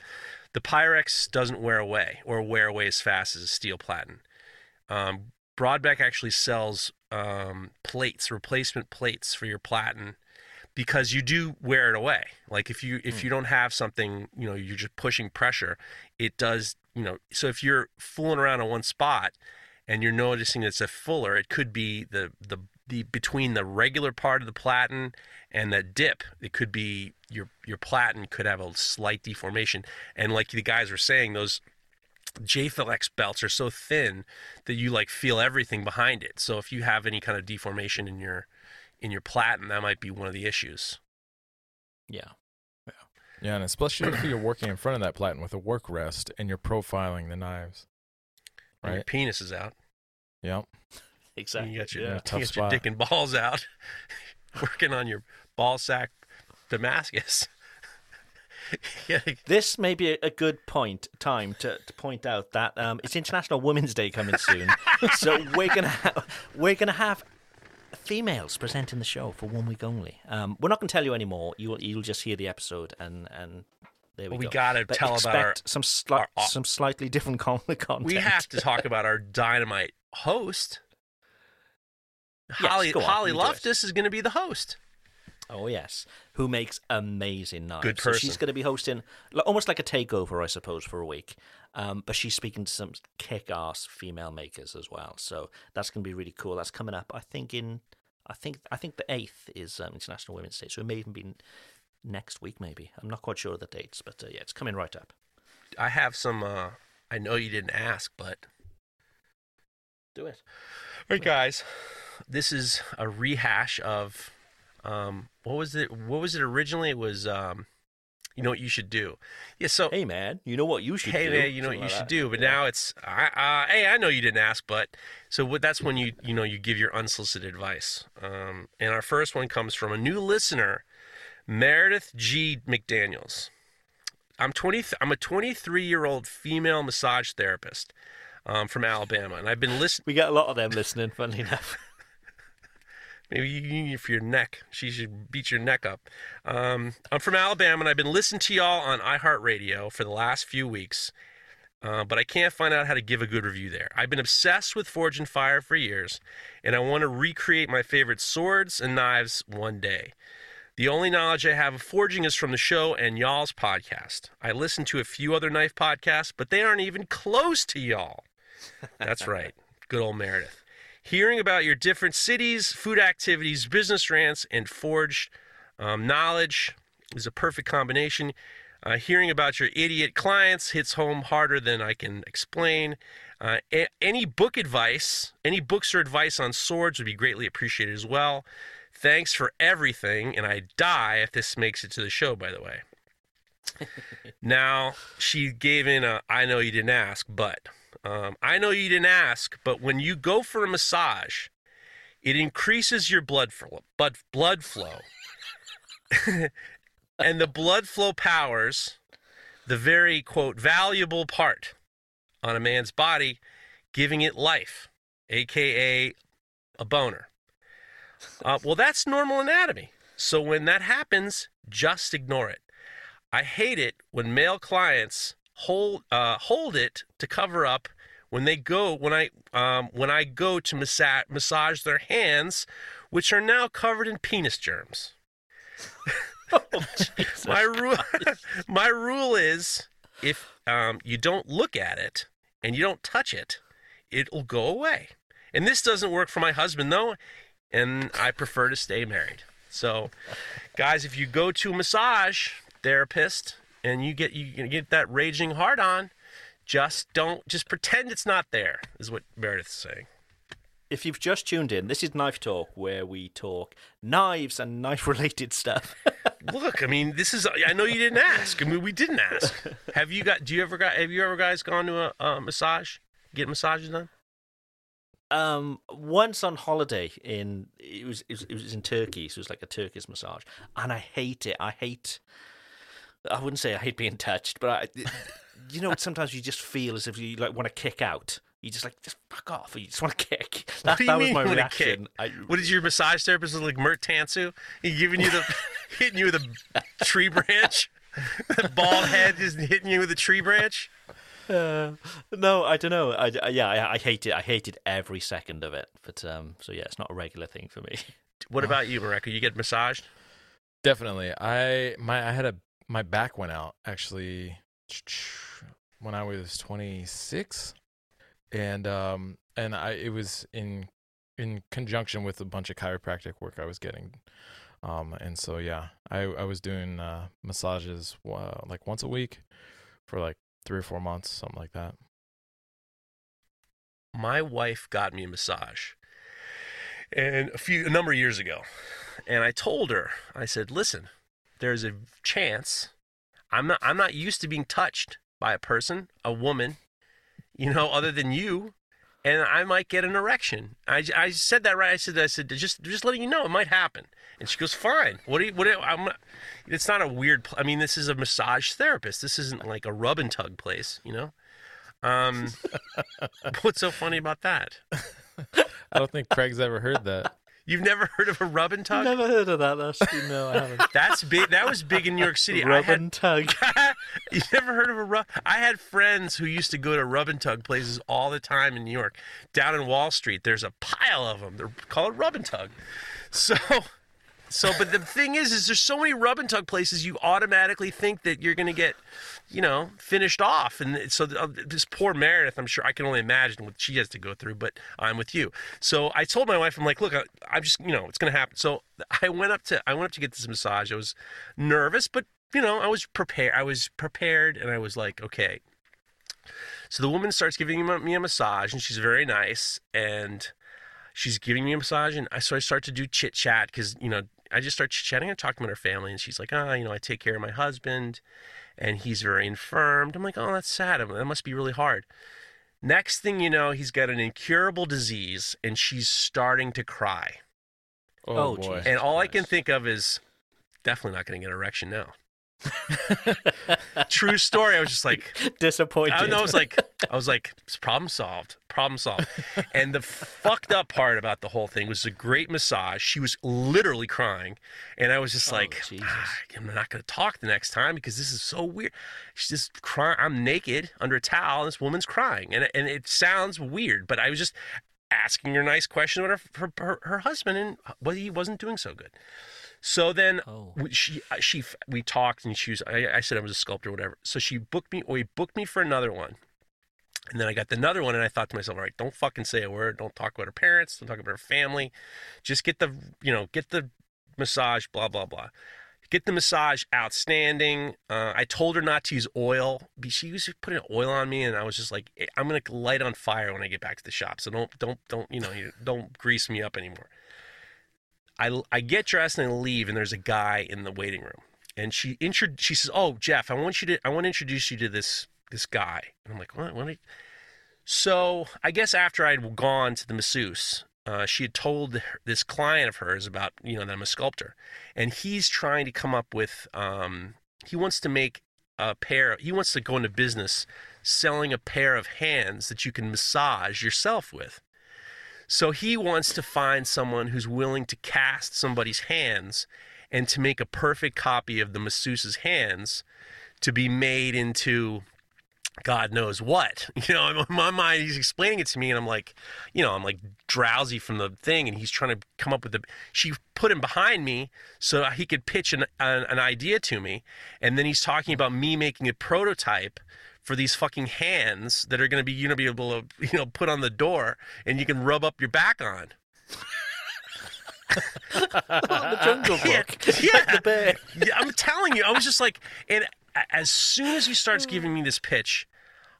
the pyrex doesn't wear away or wear away as fast as a steel platen um, broadback actually sells um, plates replacement plates for your platen because you do wear it away. Like if you if you don't have something, you know, you're just pushing pressure, it does, you know. So if you're fooling around on one spot and you're noticing it's a fuller, it could be the the the between the regular part of the platen and the dip. It could be your your platen could have a slight deformation, and like the guys were saying, those J-Flex belts are so thin that you like feel everything behind it. So if you have any kind of deformation in your in your platen, that might be one of the issues. Yeah. Yeah, Yeah, and especially if you're working in front of that platen with a work rest and you're profiling the knives. When Your Right. penis is out. Yep. Exactly. You got your, yeah. you tough got your spot. dick and balls out, working on your ball sack Damascus. yeah, This may be a- good point time to, to point out that um, it's International Women's Day coming soon, so we're gonna ha- we're gonna have females presenting the show for one week only. Um, we're not gonna tell you anymore. You'll you'll just hear the episode and and there we we go. gotta But tell about our- some sli- our- some slightly different con- content. we have to talk about our dynamite host. Yes, Holly on, Holly you do it. Loftus is going to be the host. Oh yes, who makes amazing knives. Good So she's going to be hosting almost like a takeover, I suppose, for a week. Um, but she's speaking to some kick-ass female makers as well. So that's going to be really cool. That's coming up, I think in, I think I think the eighth is um, International Women's Day, so it may even be next week. Maybe I'm not quite sure of the dates, but uh, yeah, it's coming right up. I have some. Uh, I know you didn't ask, but Do it. All right, guys, this is a rehash of um, what was it? What was it originally? It was um, you know what you should do. Yeah. So Hey man, you know what you should hey do? man, you know what you should that. do. But Yeah. now it's I, uh, hey, I know you didn't ask, but so what? That's when you you know you give your unsolicited advice. Um, and our first one comes from a new listener, Meredith G McDaniel's. I'm 20. I'm a 23 year old female massage therapist um, from Alabama, and I've been listening. we get a lot of them listening. Funnily enough. Maybe you need it for your neck. She should beat your neck up. Um, I'm from Alabama, and I've been listening to y'all on iHeartRadio for the last few weeks, uh, but I can't find out how to give a good review there. I've been obsessed with Forged in Fire for years, and I want to recreate my favorite swords and knives one day. The only knowledge I have of forging is from the show and y'all's podcast. I listen to a few other knife podcasts, but they aren't even close to y'all. That's right. Good old Meredith. Hearing about your different cities, food activities, business rants, and forged um, knowledge is a perfect combination. Uh, hearing about your idiot clients hits home harder than I can explain. Uh, a- any book advice, any books or advice on swords would be greatly appreciated as well. Thanks for everything, and I die if this makes it to the show, by the way. now, she gave in a I know you didn't ask, but um, I know you didn't ask, but when you go for a massage, it increases your blood flow, blood, blood flow. and the blood flow powers the very, quote, valuable part on a man's body, giving it life, aka a boner. Uh, well, that's normal anatomy. So when that happens, just ignore it. I hate it when male clients hold uh, hold it to cover up when they go when I um, when I go to massa- massage their hands, which are now covered in penis germs. my rule my rule is if um, you don't look at it and you don't touch it, it'll go away. And this doesn't work for my husband though, and I prefer to stay married. So, guys, if you go to a massage therapist and you get you get that raging hard on, just don't just pretend it's not there. Is what Meredith's saying. If you've just tuned in, this is Knife Talk, where we talk knives and knife-related stuff. Look, I mean, this is. I know you didn't ask. I mean, we didn't ask. Have you got? Do you ever got? Have you ever guys gone to a, a massage? Get massages done? um, once on holiday in it was, it was it was in Turkey, so it was like a Turkish massage, and I hate it. I hate. I wouldn't say I hate being touched, but I, you know, sometimes you just feel as if you like want to kick out. You just like just fuck off. You just want to kick. That, What do you that was my reaction. I, What is your massage therapist look like? Mert Tansu? He giving you the hitting you with a tree branch? Bald head just hitting you with a tree branch? Uh, no, I don't know. I, I- yeah, I, I hate it. I hated every second of it. But um, so yeah, it's not a regular thing for me. What about you, Mareko? You get massaged? Definitely. I my I had a my back went out actually when I was 26 and um and I it was in in conjunction with a bunch of chiropractic work I was getting. Um and so yeah, I I was doing uh massages uh, like once a week for like 3 or 4 months, something like that. My wife got me a massage and a few a number of years ago. And I told her, I said, "Listen, there's a chance I'm not I'm not used to being touched by a person, a woman, you know, other than you, and I might get an erection." I, I said that right. I said I said just just letting you know it might happen. And she goes, "Fine. What do you what I'm it's not a weird I mean, this is a massage therapist. This isn't like a rub and tug place, you know?" Um what's so funny about that? I don't think Craig's ever heard that. You've never heard of a rub and tug? Never heard of that. That's, no, I haven't. That's big. That was big in New York City. Rub had, and tug. you never heard of a rub? I had friends who used to go to rub and tug places all the time in New York. Down in Wall Street, there's a pile of them. They're called rub and tug. So, so, but the thing is, is there's so many rub and tug places, you automatically think that you're going to get, you know, finished off. And so uh, this poor Meredith, I'm sure I can only imagine what she has to go through, but I'm with you. So I told my wife, I'm like, look, I, I'm just, you know, it's going to happen. So I went up to, I went up to get this massage. I was nervous, but you know, I was prepared. I was prepared, and I was like, okay. So the woman starts giving me a massage, and she's very nice, and she's giving me a massage, and I so I start to do chit chat because you know I just start chatting and talking about her family, and she's like, ah, you know, I take care of my husband, and he's very infirmed. I'm like, oh, that's sad. That must be really hard. Next thing you know, he's got an incurable disease, and she's starting to cry. Oh, Oh, boy. And all I can think of is definitely not going to get an erection now. True story. I was just like, Disappointed. I know. I was like, I was like, it's problem solved. Problem solved. And the fucked up part about the whole thing was a great massage. She was literally crying, and I was just Oh, like, "Ah, I'm not going to talk the next time because this is so weird. She's just crying. I'm naked under a towel, and this woman's crying, and and it sounds weird, but I was just asking her nice questions about her her, her, her husband and what he wasn't doing so good. So then Oh. she uh, she we talked and she was I, I said I was a sculptor whatever. So she booked me or he booked me for another one. And then I got the another one and I thought to myself, all right, don't fucking say a word. Don't talk about her parents. Don't talk about her family. Just get the you know get the massage. Blah blah blah. Get the massage outstanding. Uh, I told her not to use oil. She was putting oil on me, and I was just like, "Eh, I'm gonna light on fire when I get back to the shop. So don't don't don't you know you don't grease me up anymore. I, I get dressed and I leave, and there's a guy in the waiting room, and she intro she says, "Oh, Jeff, I want you to I want to introduce you to this this guy." And I'm like, "What? What?" you-" So I guess after I'd gone to the masseuse, uh, she had told this client of hers about you know that I'm a sculptor, and he's trying to come up with um, he wants to make a pair. He wants to go into business selling a pair of hands that you can massage yourself with. So he wants to find someone who's willing to cast somebody's hands and to make a perfect copy of the masseuse's hands to be made into God knows what. You know, in my mind, he's explaining it to me, and I'm like, you know, I'm like drowsy from the thing, and he's trying to come up with the. She put him behind me so he could pitch an, an, an idea to me, and then he's talking about me making a prototype for these fucking hands that are going to be you know be able to you know put on the door and you can rub up your back on. the Jungle Book. yeah. Like the bear. yeah, I'm telling you, I was just like, and as soon as he starts giving me this pitch,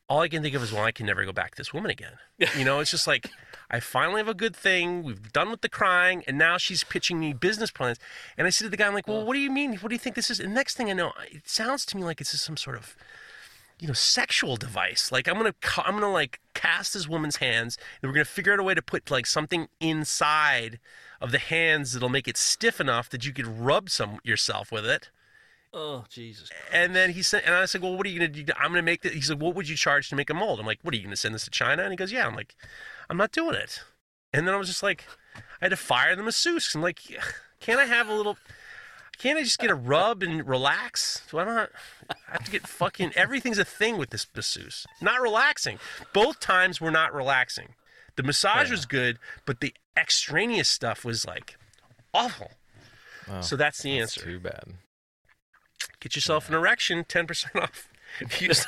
all I can think of is, well, I can never go back to this woman again. You know, it's just like, I finally have a good thing. We've done with the crying, and now she's pitching me business plans. And I said to the guy, I'm like, well, what do you mean? What do you think this is? And next thing I know, it sounds to me like it's just some sort of you know sexual device. Like i'm gonna i'm gonna like cast this woman's hands and we're gonna figure out a way to put like something inside of the hands that'll make it stiff enough that you could rub some yourself with it. Oh, Jesus. and then he said and i said well what are you gonna do? I'm gonna make this he said what would you charge to make a mold? I'm like what are you gonna send this to china? And he goes yeah. I'm like i'm not doing it. And then i was just like i had to fire the masseuse. I'm like can't i have a little can't I just get a rub and relax? Do I not I have to get fucking everything's a thing with this masseuse. Not relaxing. Both times were not relaxing. The massage was good, but the extraneous stuff was like awful. Oh, so that's the that's answer. Too bad. Get yourself an erection, ten percent off. Use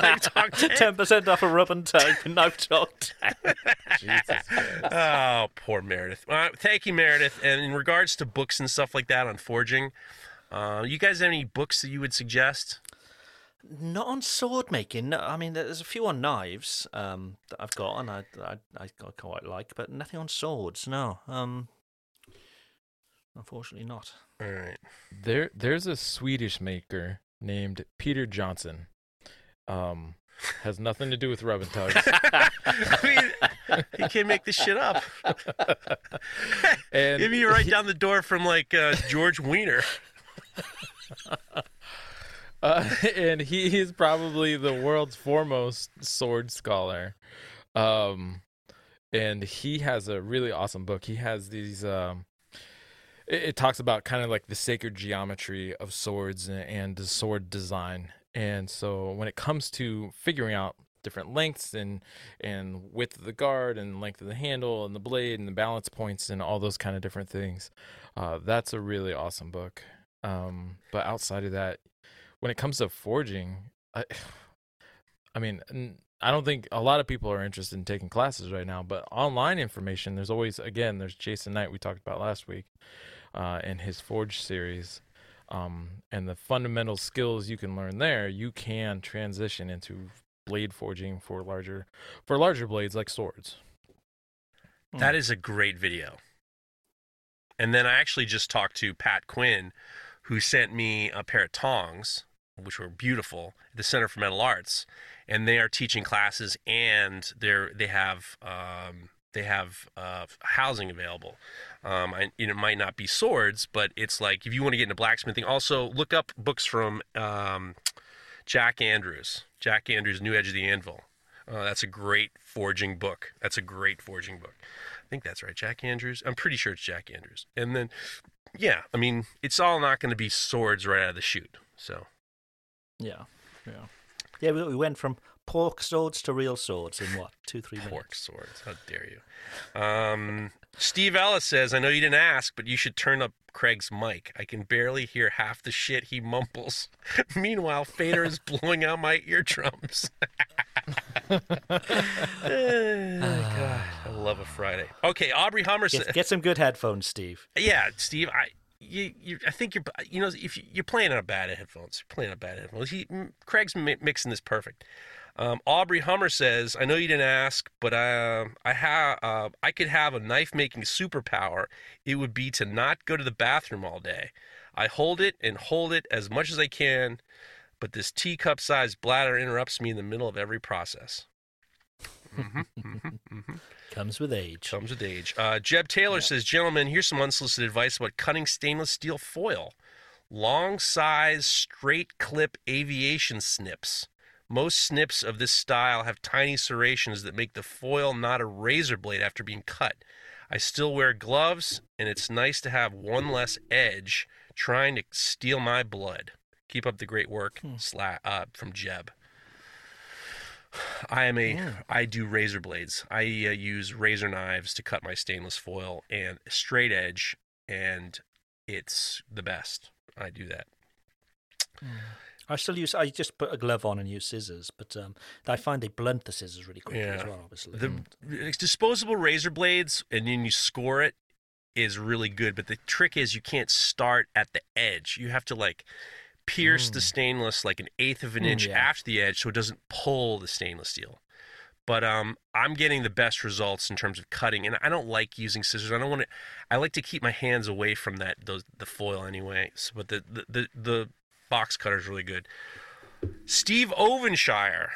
Knife Talk ten percent off a rub and tug for knife talk. Jesus Oh, poor Meredith. Uh, thank you, Meredith. And in regards to books and stuff like that on forging, uh, you guys have any books that you would suggest? Not on sword making. No, I mean, there's a few on knives um, that I've got, and I, I I quite like, but nothing on swords. No, um, unfortunately not. All right. There, there's a Swedish maker named Peter Johnsson. Um, has nothing to do with rub and tugs. I mean, you can't make this shit up. and you're right down the door from like uh, George Weiner. uh, and he is probably the world's foremost sword scholar. Um, and he has a really awesome book. He has these. Um, it, it talks about kind of like the sacred geometry of swords and, and the sword design. And so when it comes to figuring out different lengths and and width of the guard and length of the handle and the blade and the balance points and all those kind of different things, uh, that's a really awesome book. Um, but outside of that, when it comes to forging, I, I mean, I don't think a lot of people are interested in taking classes right now. But online information, there's always again, there's Jason Knight we talked about last week, uh, in his Forge series, um, and the fundamental skills you can learn there, you can transition into blade forging for larger, for larger blades like swords. That is a great video. And then I actually just talked to Pat Quinn, who sent me a pair of tongs, which were beautiful, at the Center for Metal Arts, and they are teaching classes, and they're they have um, they have uh, housing available. Um, I, it might not be swords, but it's like if you want to get into blacksmithing. Also, look up books from um, Jack Andrews. Jack Andrews' New Edge of the Anvil. Uh, that's a great forging book. That's a great forging book. I think that's right. Jack Andrews. I'm pretty sure it's Jack Andrews. And then, yeah, I mean, it's all not going to be swords right out of the chute. So, Yeah, yeah, yeah. We, we went from pork swords to real swords in what two, three minutes? pork swords. How dare you? Um, Steve Ellis says, I know you didn't ask, but you should turn up Craig's mic. I can barely hear half the shit he mumbles. Meanwhile, Fader is blowing out my eardrums. oh, God. I love a Friday. Okay, Aubrey Hummer says. Get, get some good headphones, Steve. Yeah, Steve, I you, you I think you're you know if you, you're playing on a bad headphones, you're playing on bad headphones. He Craig's mi- mixing this perfect. Um, Aubrey Hummer says, "I know you didn't ask, but uh, I have uh, I could have a knife making superpower. It would be to not go to the bathroom all day. I hold it and hold it as much as I can, but this teacup sized bladder interrupts me in the middle of every process." Mhm, mhm, mhm. Comes with age. Comes with age. Uh, Jeb Taylor says, Gentlemen, here's some unsolicited advice about cutting stainless steel foil. Long size, straight clip aviation snips. Most snips of this style have tiny serrations that make the foil not a razor blade after being cut. I still wear gloves, and it's nice to have one less edge trying to steal my blood. Keep up the great work. Sla- uh, from Jeb. I am a I do razor blades. I uh, use razor knives to cut my stainless foil and straight edge, and it's the best. I do that. I still use. I just put a glove on and use scissors, but um, I find they blunt the scissors really quickly as well. Obviously, The it's disposable razor blades, and then you score it, is really good. But the trick is you can't start at the edge. You have to like pierce the stainless like an eighth of an Mm, inch yeah. after the edge, so it doesn't pull the stainless steel. But um, I'm getting the best results in terms of cutting, and I don't like using scissors. I don't want to. I like to keep my hands away from that those the foil anyway. So, but the the the, the box cutter is really good. Steve Ovenshire.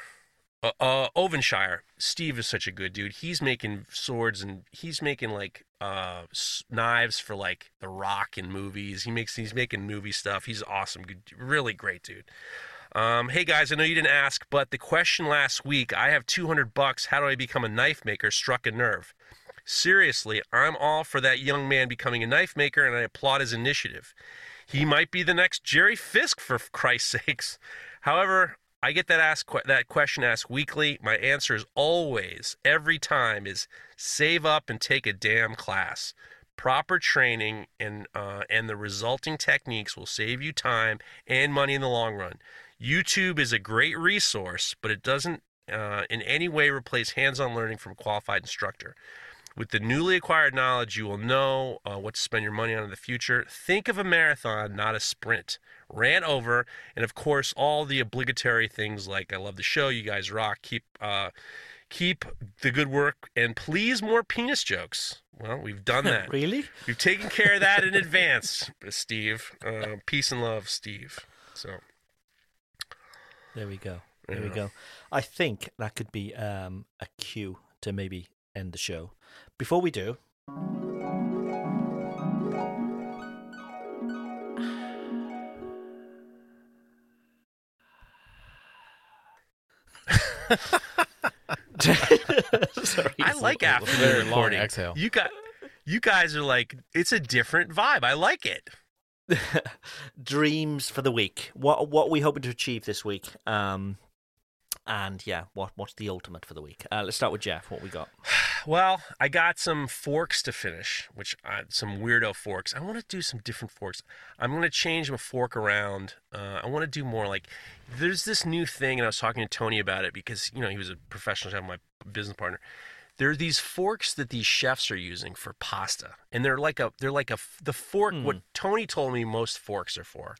Uh, uh, Ovenshire. Steve is such a good dude. He's making swords and he's making like uh s- knives for like The Rock in movies. He makes he's making movie stuff. He's awesome. Good, really great dude. Um, hey guys, I know you didn't ask, but the question last week, I have 200 bucks. How do I become a knife maker? Struck a nerve. Seriously, I'm all for that young man becoming a knife maker, and I applaud his initiative. He might be the next Jerry Fisk, for Christ's sakes. However, I get that ask that question asked weekly. My answer is always, every time, is save up and take a damn class. Proper training and uh, and the resulting techniques will save you time and money in the long run. YouTube is a great resource, but it doesn't uh, in any way replace hands-on learning from a qualified instructor. With the newly acquired knowledge, you will know uh, what to spend your money on in the future. Think of a marathon, not a sprint. Ran over, and of course, all the obligatory things like "I love the show," "You guys rock," keep uh, keep the good work, and please more penis jokes. Well, we've done that. really? We've taken care of that in advance, Steve. Uh, peace and love, Steve. So There we go. There we go. I think that could be um, a cue to maybe end the show. Before we do, Sorry, I like a little- after the Very long recording. exhale. You got, you guys are like, it's a different vibe. I like it. dreams for the week. What what we hoping to achieve this week? Um, and yeah, what what's the ultimate for the week? Uh, let's start with Jeff. What we got? Well, I got some forks to finish, which uh, some weirdo forks. I want to do some different forks. I'm going to change my fork around. Uh, I want to do more like there's this new thing, and I was talking to Tony about it because you know he was a professional chef, my business partner. There are these forks that these chefs are using for pasta, and they're like a they're like a the fork. What Tony told me most forks are for.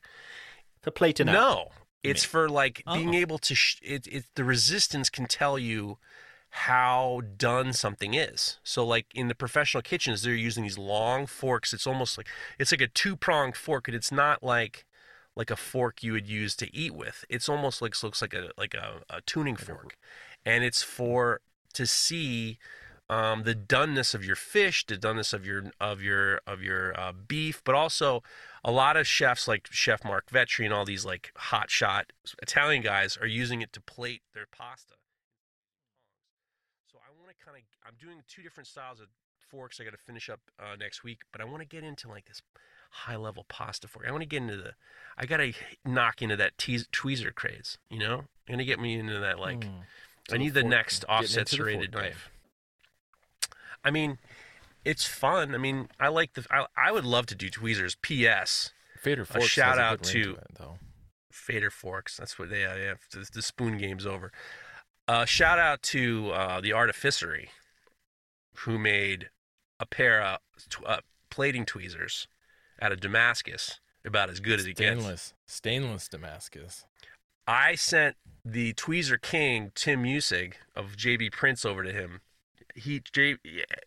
For plating out. No, it's for like Oh. being able to. Sh- it, it the resistance can tell you how done something is. So like in the professional kitchens, they're using these long forks. It's almost like it's like a two pronged fork, and it's not like like a fork you would use to eat with. It's almost like looks like a like a, a tuning fork, and it's for to see um, the doneness of your fish, the doneness of your of your of your uh, beef, but also a lot of chefs like Chef Mark Vetri and all these like hot shot Italian guys are using it to plate their pasta. So I want to kind of I'm doing two different styles of forks. I got to finish up uh, next week, but I want to get into like this high level pasta fork. I want to get into the I got to knock into that teas tweezer craze. You know, I'm gonna get me into that like. Hmm. I need the fork- next offset serrated knife. I mean, it's fun. I mean, I like the. I, I would love to do tweezers. P.S. Fader Forks A shout a out good ring to- it, though. Fader forks. That's what they have. The, the spoon game's over. Uh, shout out to uh, the Artificery, who made a pair of uh, plating tweezers out of Damascus, about as good as it gets. Stainless, stainless Damascus. I sent the Tweezer King Tim Musig of JB Prince over to him. He J,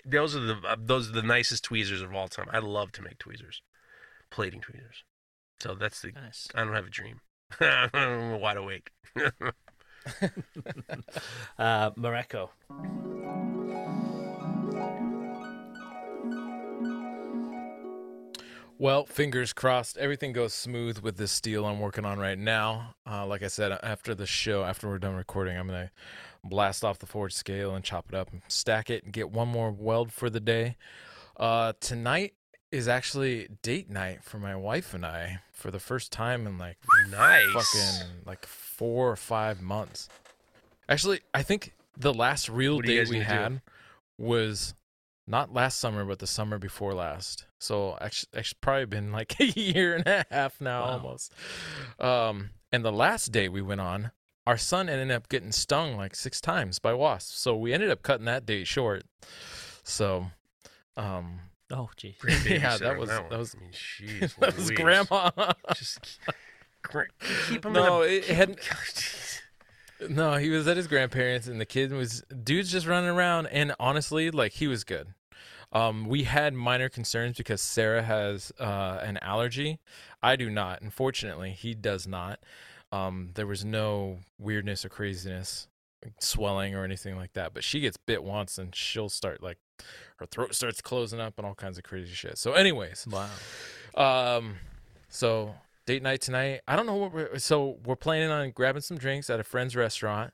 those are the uh, those are the nicest tweezers of all time. I love to make tweezers, plating tweezers. So that's the Nice. I don't have a dream. I'm wide awake. Uh, Mareko. Well, fingers crossed, everything goes smooth with this steel I'm working on right now. Uh, like I said, after the show, after we're done recording, I'm gonna blast off the forge scale and chop it up and stack it and get one more weld for the day. Uh, tonight is actually date night for my wife and I for the first time in like nice. fucking like four or five months. Actually, I think the last real What date we gonna do? had was not last summer, but the summer before last. So actually, actually probably been like a year and a half now, Wow. almost. Um, and the last date we went on, our son ended up getting stung like six times by wasps. So we ended up cutting that date short. So, um, Oh, gee. Yeah, babysitter that was- one. that was- I mean, jeez, that was grandma. Just gra- keep him no, in a, it hadn't. No, he was at his grandparents, and the kid was dude's just running around. And honestly, like he was good. Um, we had minor concerns because Sarah has uh, an allergy. I do not. Unfortunately, he does not. Um, there was no weirdness or craziness, swelling or anything like that. But she gets bit once, and she'll start like her throat starts closing up and all kinds of crazy shit. So, anyways, Wow. um, so date night tonight. I don't know what we're so we're planning on grabbing some drinks at a friend's restaurant,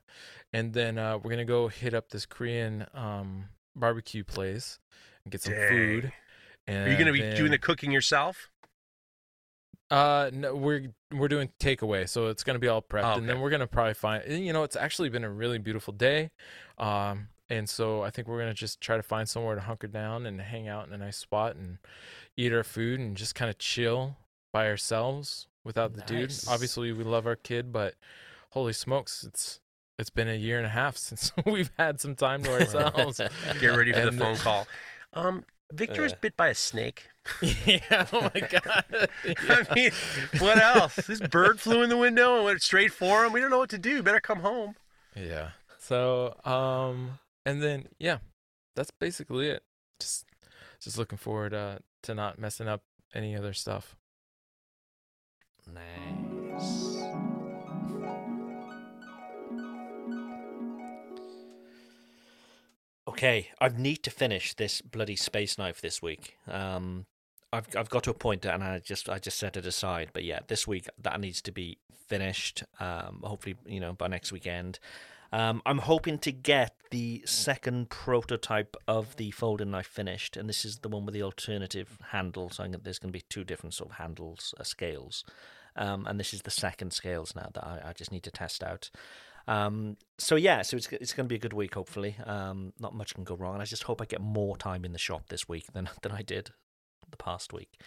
and then uh, we're gonna go hit up this Korean um barbecue place and get some Dang. food. And Are you going to be doing the cooking yourself? Uh, no, we're we're doing takeaway, so it's gonna be all prepped, Oh, and then we're gonna probably find. You know, it's actually been a really beautiful day. Um, and so I think we're gonna just try to find somewhere to hunker down and hang out in a nice spot and eat our food and just kind of chill by ourselves without the dude. Obviously, we love our kid, but holy smokes, it's it's been a year and a half since we've had some time to ourselves. Get ready for the phone call. Um, Victor was Yeah. bit by a snake. yeah. Oh my god. I mean, what else? This bird flew in the window and went straight for him. We don't know what to do. Better come home. Yeah. So, um, and then yeah, that's basically it. Just, just looking forward uh, to not messing up any other stuff. Nice. Okay, I need to finish this bloody space knife this week. Um, I've I've got to a point and I just I just set it aside. But yeah, this week that needs to be finished. Um, hopefully, you know, by next weekend. Um, I'm hoping to get the second prototype of the folding knife finished, and this is the one with the alternative handles. I think there's going to be two different sort of handles, uh, scales, um, and this is the second scales now that I, I just need to test out. Um, so yeah, so it's it's going to be a good week. Hopefully, um, not much can go wrong, and I just hope I get more time in the shop this week than than I did the past week.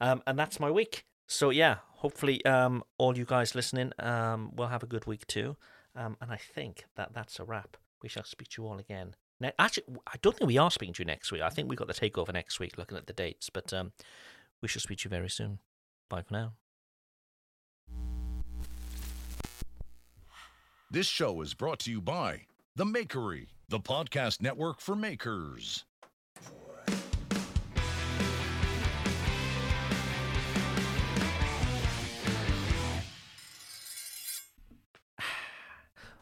Um, and that's my week. So yeah, hopefully, um, all you guys listening, um, will have a good week too. Um, and I think that that's a wrap. We shall speak to you all again. Ne- Actually, I don't think we are speaking to you next week. I think we got the takeover next week, looking at the dates. But um, we shall speak to you very soon. Bye for now. This show is brought to you by The Makery, the podcast network for makers.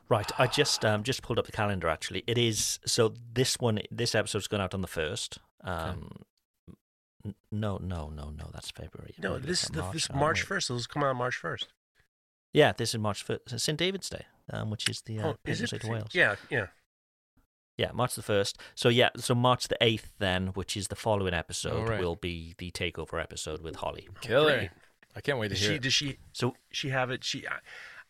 Right, I just um just pulled up the calendar. Actually, it is so. This one, this episode's going out on the first. Um, n- no, no, no, no. That's February. No, We're this looking the, at this? March first. Those come out March first. Yeah, this is March first. St David's Day, um, which is the uh, oh, is patron it? saint of Wales. Yeah, yeah. Yeah, March the first. So yeah, so March the eighth, then, which is the following episode, right. will be the takeover episode with Holly. Killer. Great. I can't wait to Does hear she? it. Does she? So She have it? She, I,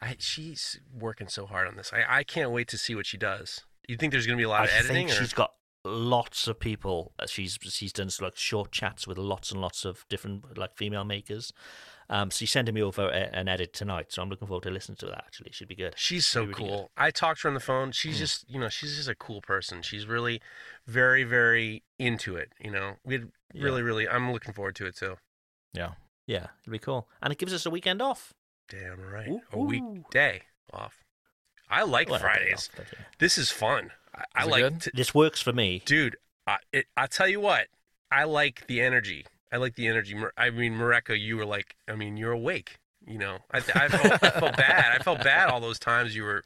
I, she's working so hard on this. I, I can't wait to see what she does. You think there's going to be a lot I of editing? think or? she's got lots of people. uh, She's she's done like short chats with lots and lots of different like female makers. Um, so she's sending me over a, an edit tonight, so I'm looking forward to listening to that. Actually, should be good. She's so Really, really cool. I talked to her on the phone. She's Mm. just, you know, she's just a cool person. She's really very, very into it. You know, we Yeah. really, really, I'm looking forward to it too. Yeah. Yeah, it'll be cool, and it gives us a weekend off. Damn right. Ooh, A ooh. weekday off. I like Well, Fridays. off, yeah. This is fun. I, I Is it like, good? to, This works for me. dude. I, it, I tell you what, I like the energy. I like the energy. I mean, Mareko, you were like, I mean, you're awake. You know, I, I, felt, I felt bad. I felt bad all those times you were,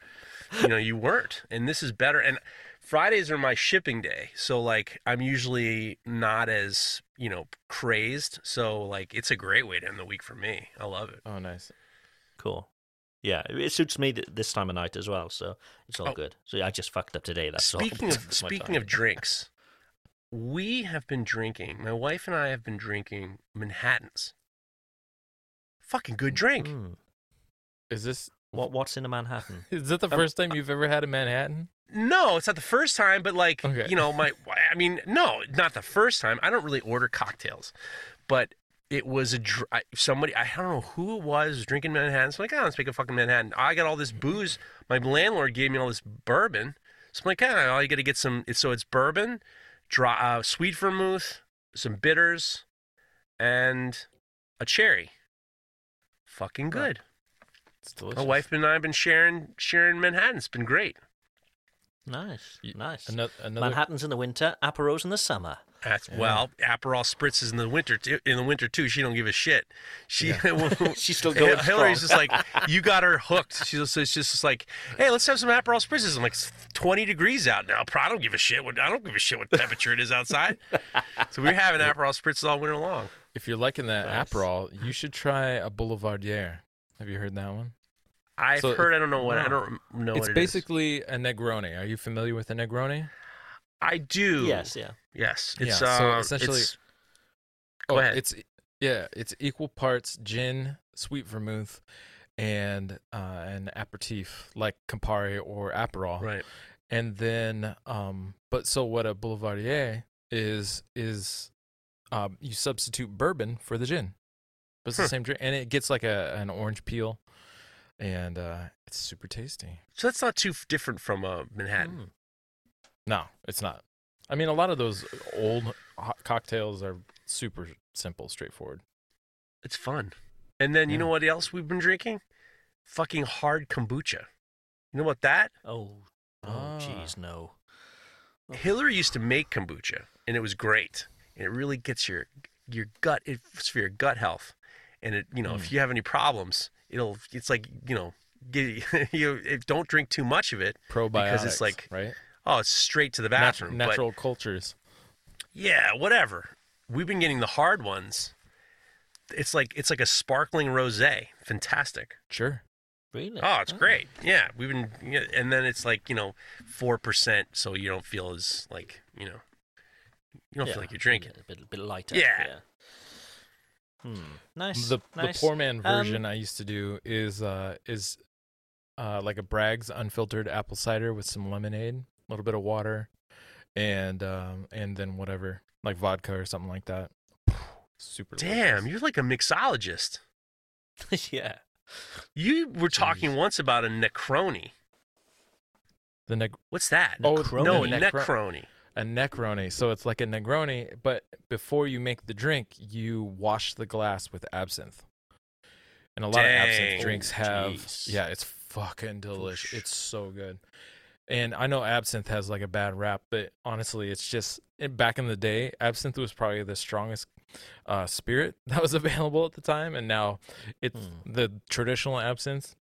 you know, you weren't. And this is better. And Fridays are my shipping day, so like I'm usually not as you know crazed. So like it's a great way to end the week for me. I love it. Oh, nice. Cool. Yeah, it it suits me th- this time of night as well, so it's all Oh. good. So I just fucked up today. That's all. speaking of That's speaking of drinks, we have been drinking. My wife and I have been drinking Manhattans. Fucking good drink. Mm. Is this What what's in a Manhattan? is it the Um, first time you've ever had a Manhattan? No, it's not the first time, but like Okay. you know, my I mean, no, not the first time. I don't really order cocktails, but it was a dr- somebody I don't know who it was drinking Manhattan. So I'm like, oh, let's make a fucking Manhattan. I got all this booze. My landlord gave me all this bourbon. So I'm like, ah, all you got to get some. It's, so it's bourbon, dry, uh, sweet vermouth, some bitters, and a cherry. Fucking good. It's delicious. My wife and I have been sharing sharing Manhattan. It's been great. Nice, Y- nice. Another, another Manhattan's in the winter, Aperos in the summer. That's Yeah. well, Aperol spritzes in the winter. Too, in the winter too. She don't give a shit. She She's still going Hillary's just like you got her hooked. She's just, just like, hey, let's have some Aperol spritzes. I'm like, it's 20 degrees out now. I don't give a shit. What I don't give a shit what temperature it is outside. so we're having Aperol spritzes all winter long. If you're liking that Nice. Aperol, you should try a Boulevardier. Have you heard that one? I've So- heard. I don't know what. I don't know it's what it is. basically a Negroni. Are you familiar with a Negroni? I do. Yes, yeah. Yes. It's Yeah, so uh, essentially- it's- go ahead. Oh, It's yeah, it's equal parts gin, sweet vermouth, and uh, an aperitif like Campari or Aperol. right. and then um, but so what a boulevardier is is um, you substitute bourbon for the gin, but it's Huh. the same drink, and it gets like a an orange peel, and uh, it's super tasty. So that's not too f- different from uh, Manhattan. Mm. No, it's not. I mean, a lot of those old hot cocktails are super simple, straightforward. It's fun. And then you Yeah. know what else we've been drinking? Fucking hard kombucha. You know what that? Oh, oh, Ah. jeez, no. Hillary used to make kombucha, and it was great. And it really gets your your gut. It's for your gut health. And it, you know, if you have any problems, it'll. It's like you know, get, you don't drink too much of it. Probiotics, it's like right Oh, it's straight to the Nat- bathroom. but- natural cultures. yeah, whatever. We've been getting the hard ones. It's like it's like a sparkling rosé. Fantastic. Sure. Really? Oh, it's oh. great. Yeah, we've been, yeah, and then it's like you know, four percent, so you don't feel as like you know, you don't Yeah, feel like you're drinking. A bit, bit lighter. Yeah. Hmm. Nice. The nice. the poor man Um, version I used to do is uh is uh like a Bragg's unfiltered apple cider with some lemonade, a little bit of water, and um and then whatever like vodka or something like that. Super. Damn, delicious. you're like a mixologist. yeah. You were talking Jeez. once about a necroni. the neg- What's that? Oh, Necroni? no, a necro- necroni. A Necroni. So it's like a Negroni, but before you make the drink, you wash the glass with absinthe. And a lot of Dang. absinthe drinks have, Jeez. yeah, it's fucking delicious. It's so good. And I know absinthe has like a bad rap, but honestly, it's just back in the day, absinthe was probably the strongest uh, spirit that was available at the time, and now it's Hmm. the traditional absinthe.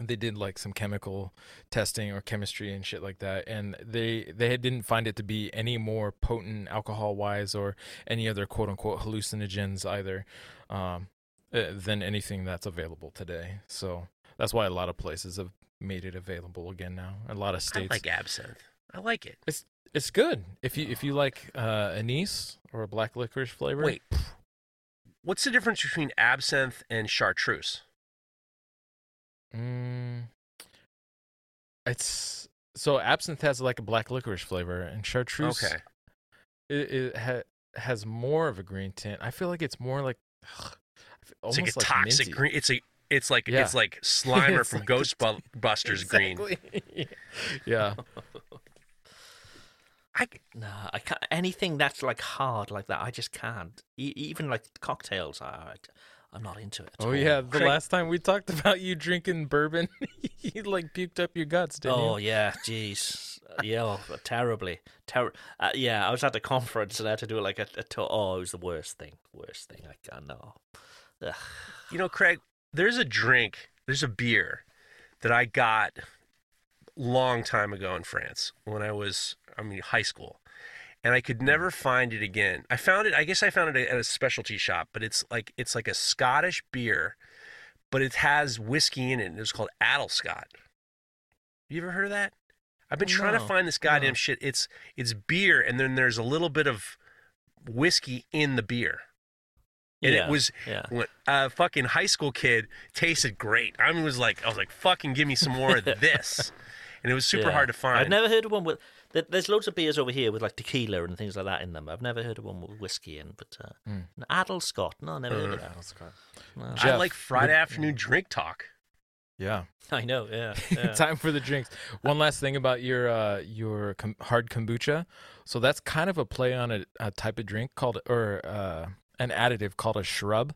They did like some chemical testing or chemistry and shit like that, and they they didn't find it to be any more potent alcohol wise or any other quote unquote hallucinogens either um, uh, than anything that's available today. So that's why a lot of places have made it available again now. A lot of states I like absinthe. I like it. It's good if you if you like uh, anise or a black licorice flavor. Wait, what's the difference between absinthe and chartreuse? Mm, it's so absinthe has like a black licorice flavor, and chartreuse Okay. it, it ha- has more of a green tint. I feel like it's more like It's almost like a toxic minty. green. It's a. It's like Yeah. it's like Slimer It's from like a- Ghostbusters green. Yeah. I, Nah, I can't. Anything that's like hard like that, I just can't. E- even like cocktails, I, I, I'm not into it. at Oh all. yeah, the Craig- last time we talked about you drinking bourbon, you like puked up your guts, didn't Oh you? Oh yeah, jeez, Uh, yeah, oh, terribly, ter- uh, Yeah, I was at a conference and I had to do like a, a to- oh, it was the worst thing, worst thing. I can't know. Ugh. you know, Craig, there's a drink, there's a beer that I got long time ago in France when I was, I mean, high school, and I could never find it again. I found it. I guess I found it at a specialty shop, but it's like it's like a Scottish beer, but it has whiskey in it. and It's called Adelscott. You ever heard of that? I've been trying to find this goddamn no. shit. It's it's beer, and then there's a little bit of whiskey in the beer. And Yeah, it was yeah. a fucking high school kid tasted great. I mean, was like, I was like, fucking give me some more of this. And it was super Yeah. hard to find. I've never heard of one with. There- There's loads of beers over here with like tequila and things like that in them. I've never heard of one with whiskey in, but uh, Mm. an Adelscott. No, never heard of Uh, that. No. I like Friday the- afternoon drink talk. Yeah. I know. Yeah. yeah. Time for the drinks. One last thing about your uh, your com- hard kombucha. So that's kind of a play on a, a type of drink called, or uh, an additive called a shrub,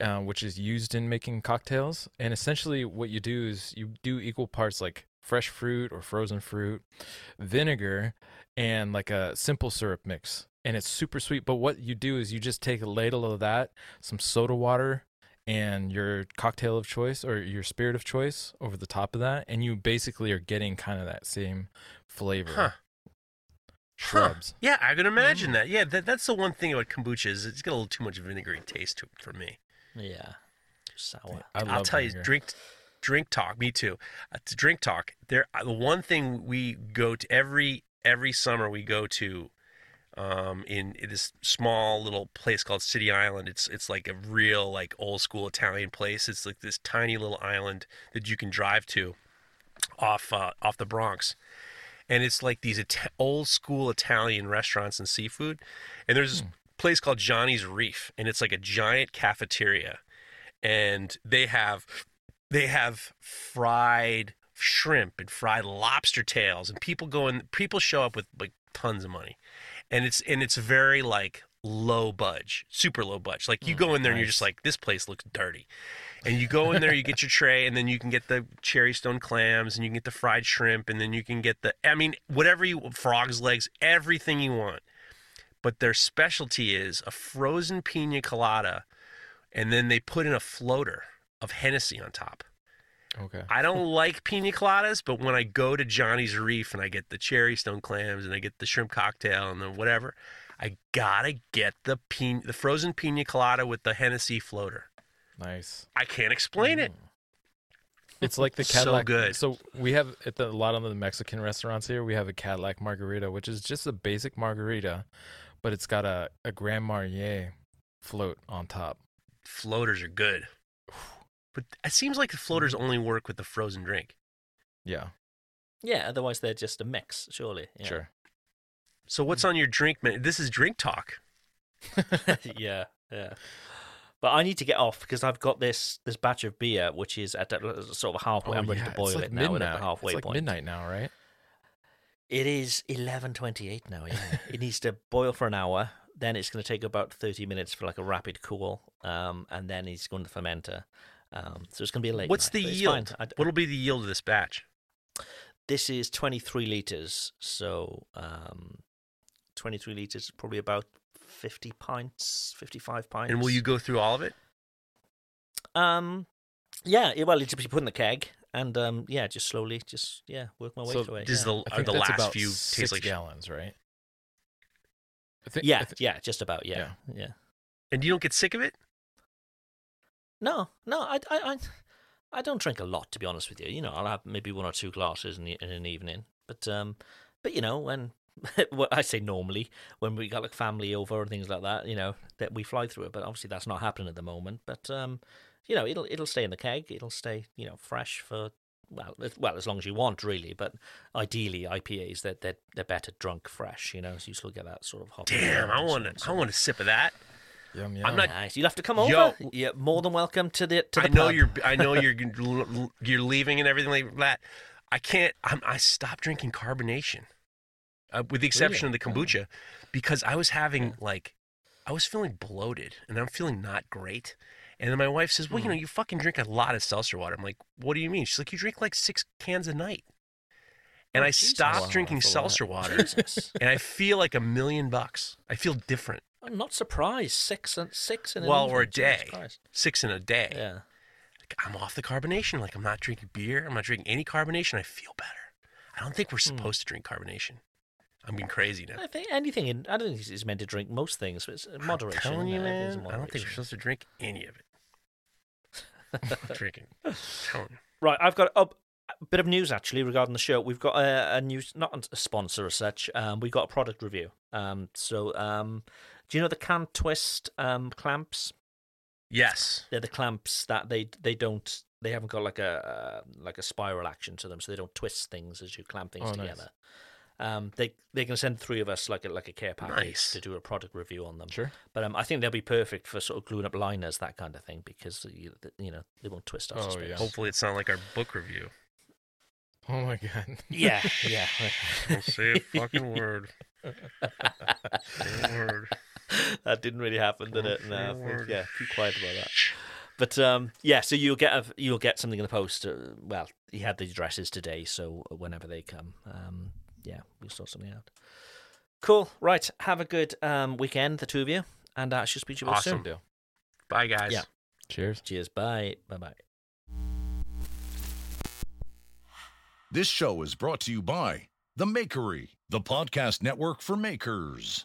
uh, which is used in making cocktails. And essentially, what you do is you do equal parts like fresh fruit or frozen fruit, vinegar, and like a simple syrup mix. And it's super sweet. But what you do is you just take a ladle of that, some soda water, and your cocktail of choice or your spirit of choice over the top of that, and you basically are getting kind of that same flavor. Huh. Shrubs. Yeah, I can Mm. imagine that. Yeah, that, that's the one thing about kombucha is it's got a little too much vinegary taste to it for me. Yeah. Sour. I I'll love tell you, drink, drink talk. Me too. Uh, to drink talk. There, uh, the one thing we go to every every summer we go to, um, in, in this small little place called City Island. It's it's like a real like old school Italian place. It's like this tiny little island that you can drive to, off uh, off the Bronx, and it's like these Ita- old school Italian restaurants and seafood. And there's this place called Johnny's Reef, and it's like a giant cafeteria, and they have they have fried shrimp and fried lobster tails, and people go in. People show up with like tons of money, and it's and it's very like low budge, super low budge. Like you mm, go in there and you're just like, this place looks dirty. And you go in there, you get your tray, and then you can get the cherry stone clams, and you can get the fried shrimp, and then you can get the, I mean, whatever you, frog's legs, everything you want. But their specialty is a frozen pina colada, and then they put in a floater of Hennessy on top. Okay. I don't like pina coladas, but when I go to Johnny's Reef and I get the cherry stone clams and I get the shrimp cocktail and the whatever, I gotta get the pina, the frozen pina colada with the Hennessy floater. Nice. I can't explain it. Mm. It's like the So Cadillac. good. So we have at the, a lot of the Mexican restaurants here. We have a Cadillac margarita, which is just a basic margarita, but it's got a a Grand Marnier float on top. Floaters are good, but it seems like the floaters Mm-hmm. only work with the frozen drink. Yeah. Yeah, otherwise they're just a mix, surely. Yeah. Sure. So what's on your drink menu? This is drink talk. yeah, yeah. But I need to get off because I've got this this batch of beer, which is at that sort of halfway. I'm ready Oh, yeah, to boil it's like it now. We're at the halfway it's like point. midnight now, right? It is eleven twenty eight now. Yeah, it needs to boil for an hour. Then it's going to take about thirty minutes for like a rapid cool, um, and then it's going to fermenter. Um, so it's going to be a late. What's night, the yield? fine. I- What'll be the yield of this batch? this is twenty three liters, so um, twenty three liters is probably about fifty pints, fifty five pints. And will you go through all of it? Um, yeah, it- well, it's just put in the keg, and um, yeah, just slowly, just yeah, work my way So through it. Does yeah. the are the last about few six taste like? gallons, right? I think, I yeah, yeah, just about, yeah, yeah. And you don't get sick of it? No, no, I, I, I, I don't drink a lot, to be honest with you. You know, I'll have maybe one or two glasses in, the, in an evening, but um, but you know, when I say normally when we got like family over and things like that, you know, that we fly through it. But obviously, that's not happening at the moment. But um, you know, it'll it'll stay in the keg. It'll stay, you know, fresh for well, as- well as long as you want, really. But ideally, IPAs that they're, they're better drunk fresh. You know, so you still get that sort of hop. Damn, I want to. I want a sip of that. Yum, yum. I'm not- Nice. You'll have to come over. Yo. You're more than welcome to the to the I know pub. you're. I know you're. You're leaving and everything like that. I can't. I'm, I stopped drinking carbonation, uh, with the exception of the kombucha, because I was having like, I was feeling bloated and I'm feeling not great. And then my wife says, "Well, you know, you fucking drink a lot of seltzer water." I'm like, "What do you mean?" She's like, "You drink like six cans a night." And Oh, I Jesus. stopped Wow, drinking that's a lot. seltzer water, and I feel like a million bucks. I feel different. I'm not surprised. Six and six in Well, or a day, six in a day. Yeah. Like, I'm off the carbonation. Like I'm not drinking beer. I'm not drinking any carbonation. I feel better. I don't think we're Hmm. supposed to drink carbonation. I'm being crazy now. I think anything in. I don't think it's meant to drink most things. But it's moderation. I'm telling you, isn't it? Everything's man. in I don't think we're supposed to drink any of it. Drinking. I'm telling you. Right, I've got a bit of news actually regarding the show. We've got a, a new, not a sponsor as such. Um, we got a product review. Um, so um, do you know the Kant-Twist um clamps? Yes. They're the clamps that they they don't they haven't got like a uh, like a spiral action to them, so they don't twist things as you clamp things Oh, nice. together. Um, they they're going to send three of us like a like a care package Nice. to do a product review on them. Sure. But um, I think they'll be perfect for sort of gluing up liners, that kind of thing, because you, you know they won't twist off. Oh, yeah. Hopefully, it's not like our book review. Oh my god. Yeah, yeah. Don't say a fucking word. Say a word. that didn't really happen, did it? No, say a I think- yeah, keep quiet about that. But um, yeah, so you'll get a, you'll get something in the post. Uh, well, he had the addresses today, so whenever they come, um, yeah, we'll sort something out. Cool. Right. Have a good um, weekend, the two of you, and I shall speak to you Awesome. soon. Deal. Bye, guys. Yeah. Cheers. Cheers. Bye. Bye. Bye. This show is brought to you by The Makery, the podcast network for makers.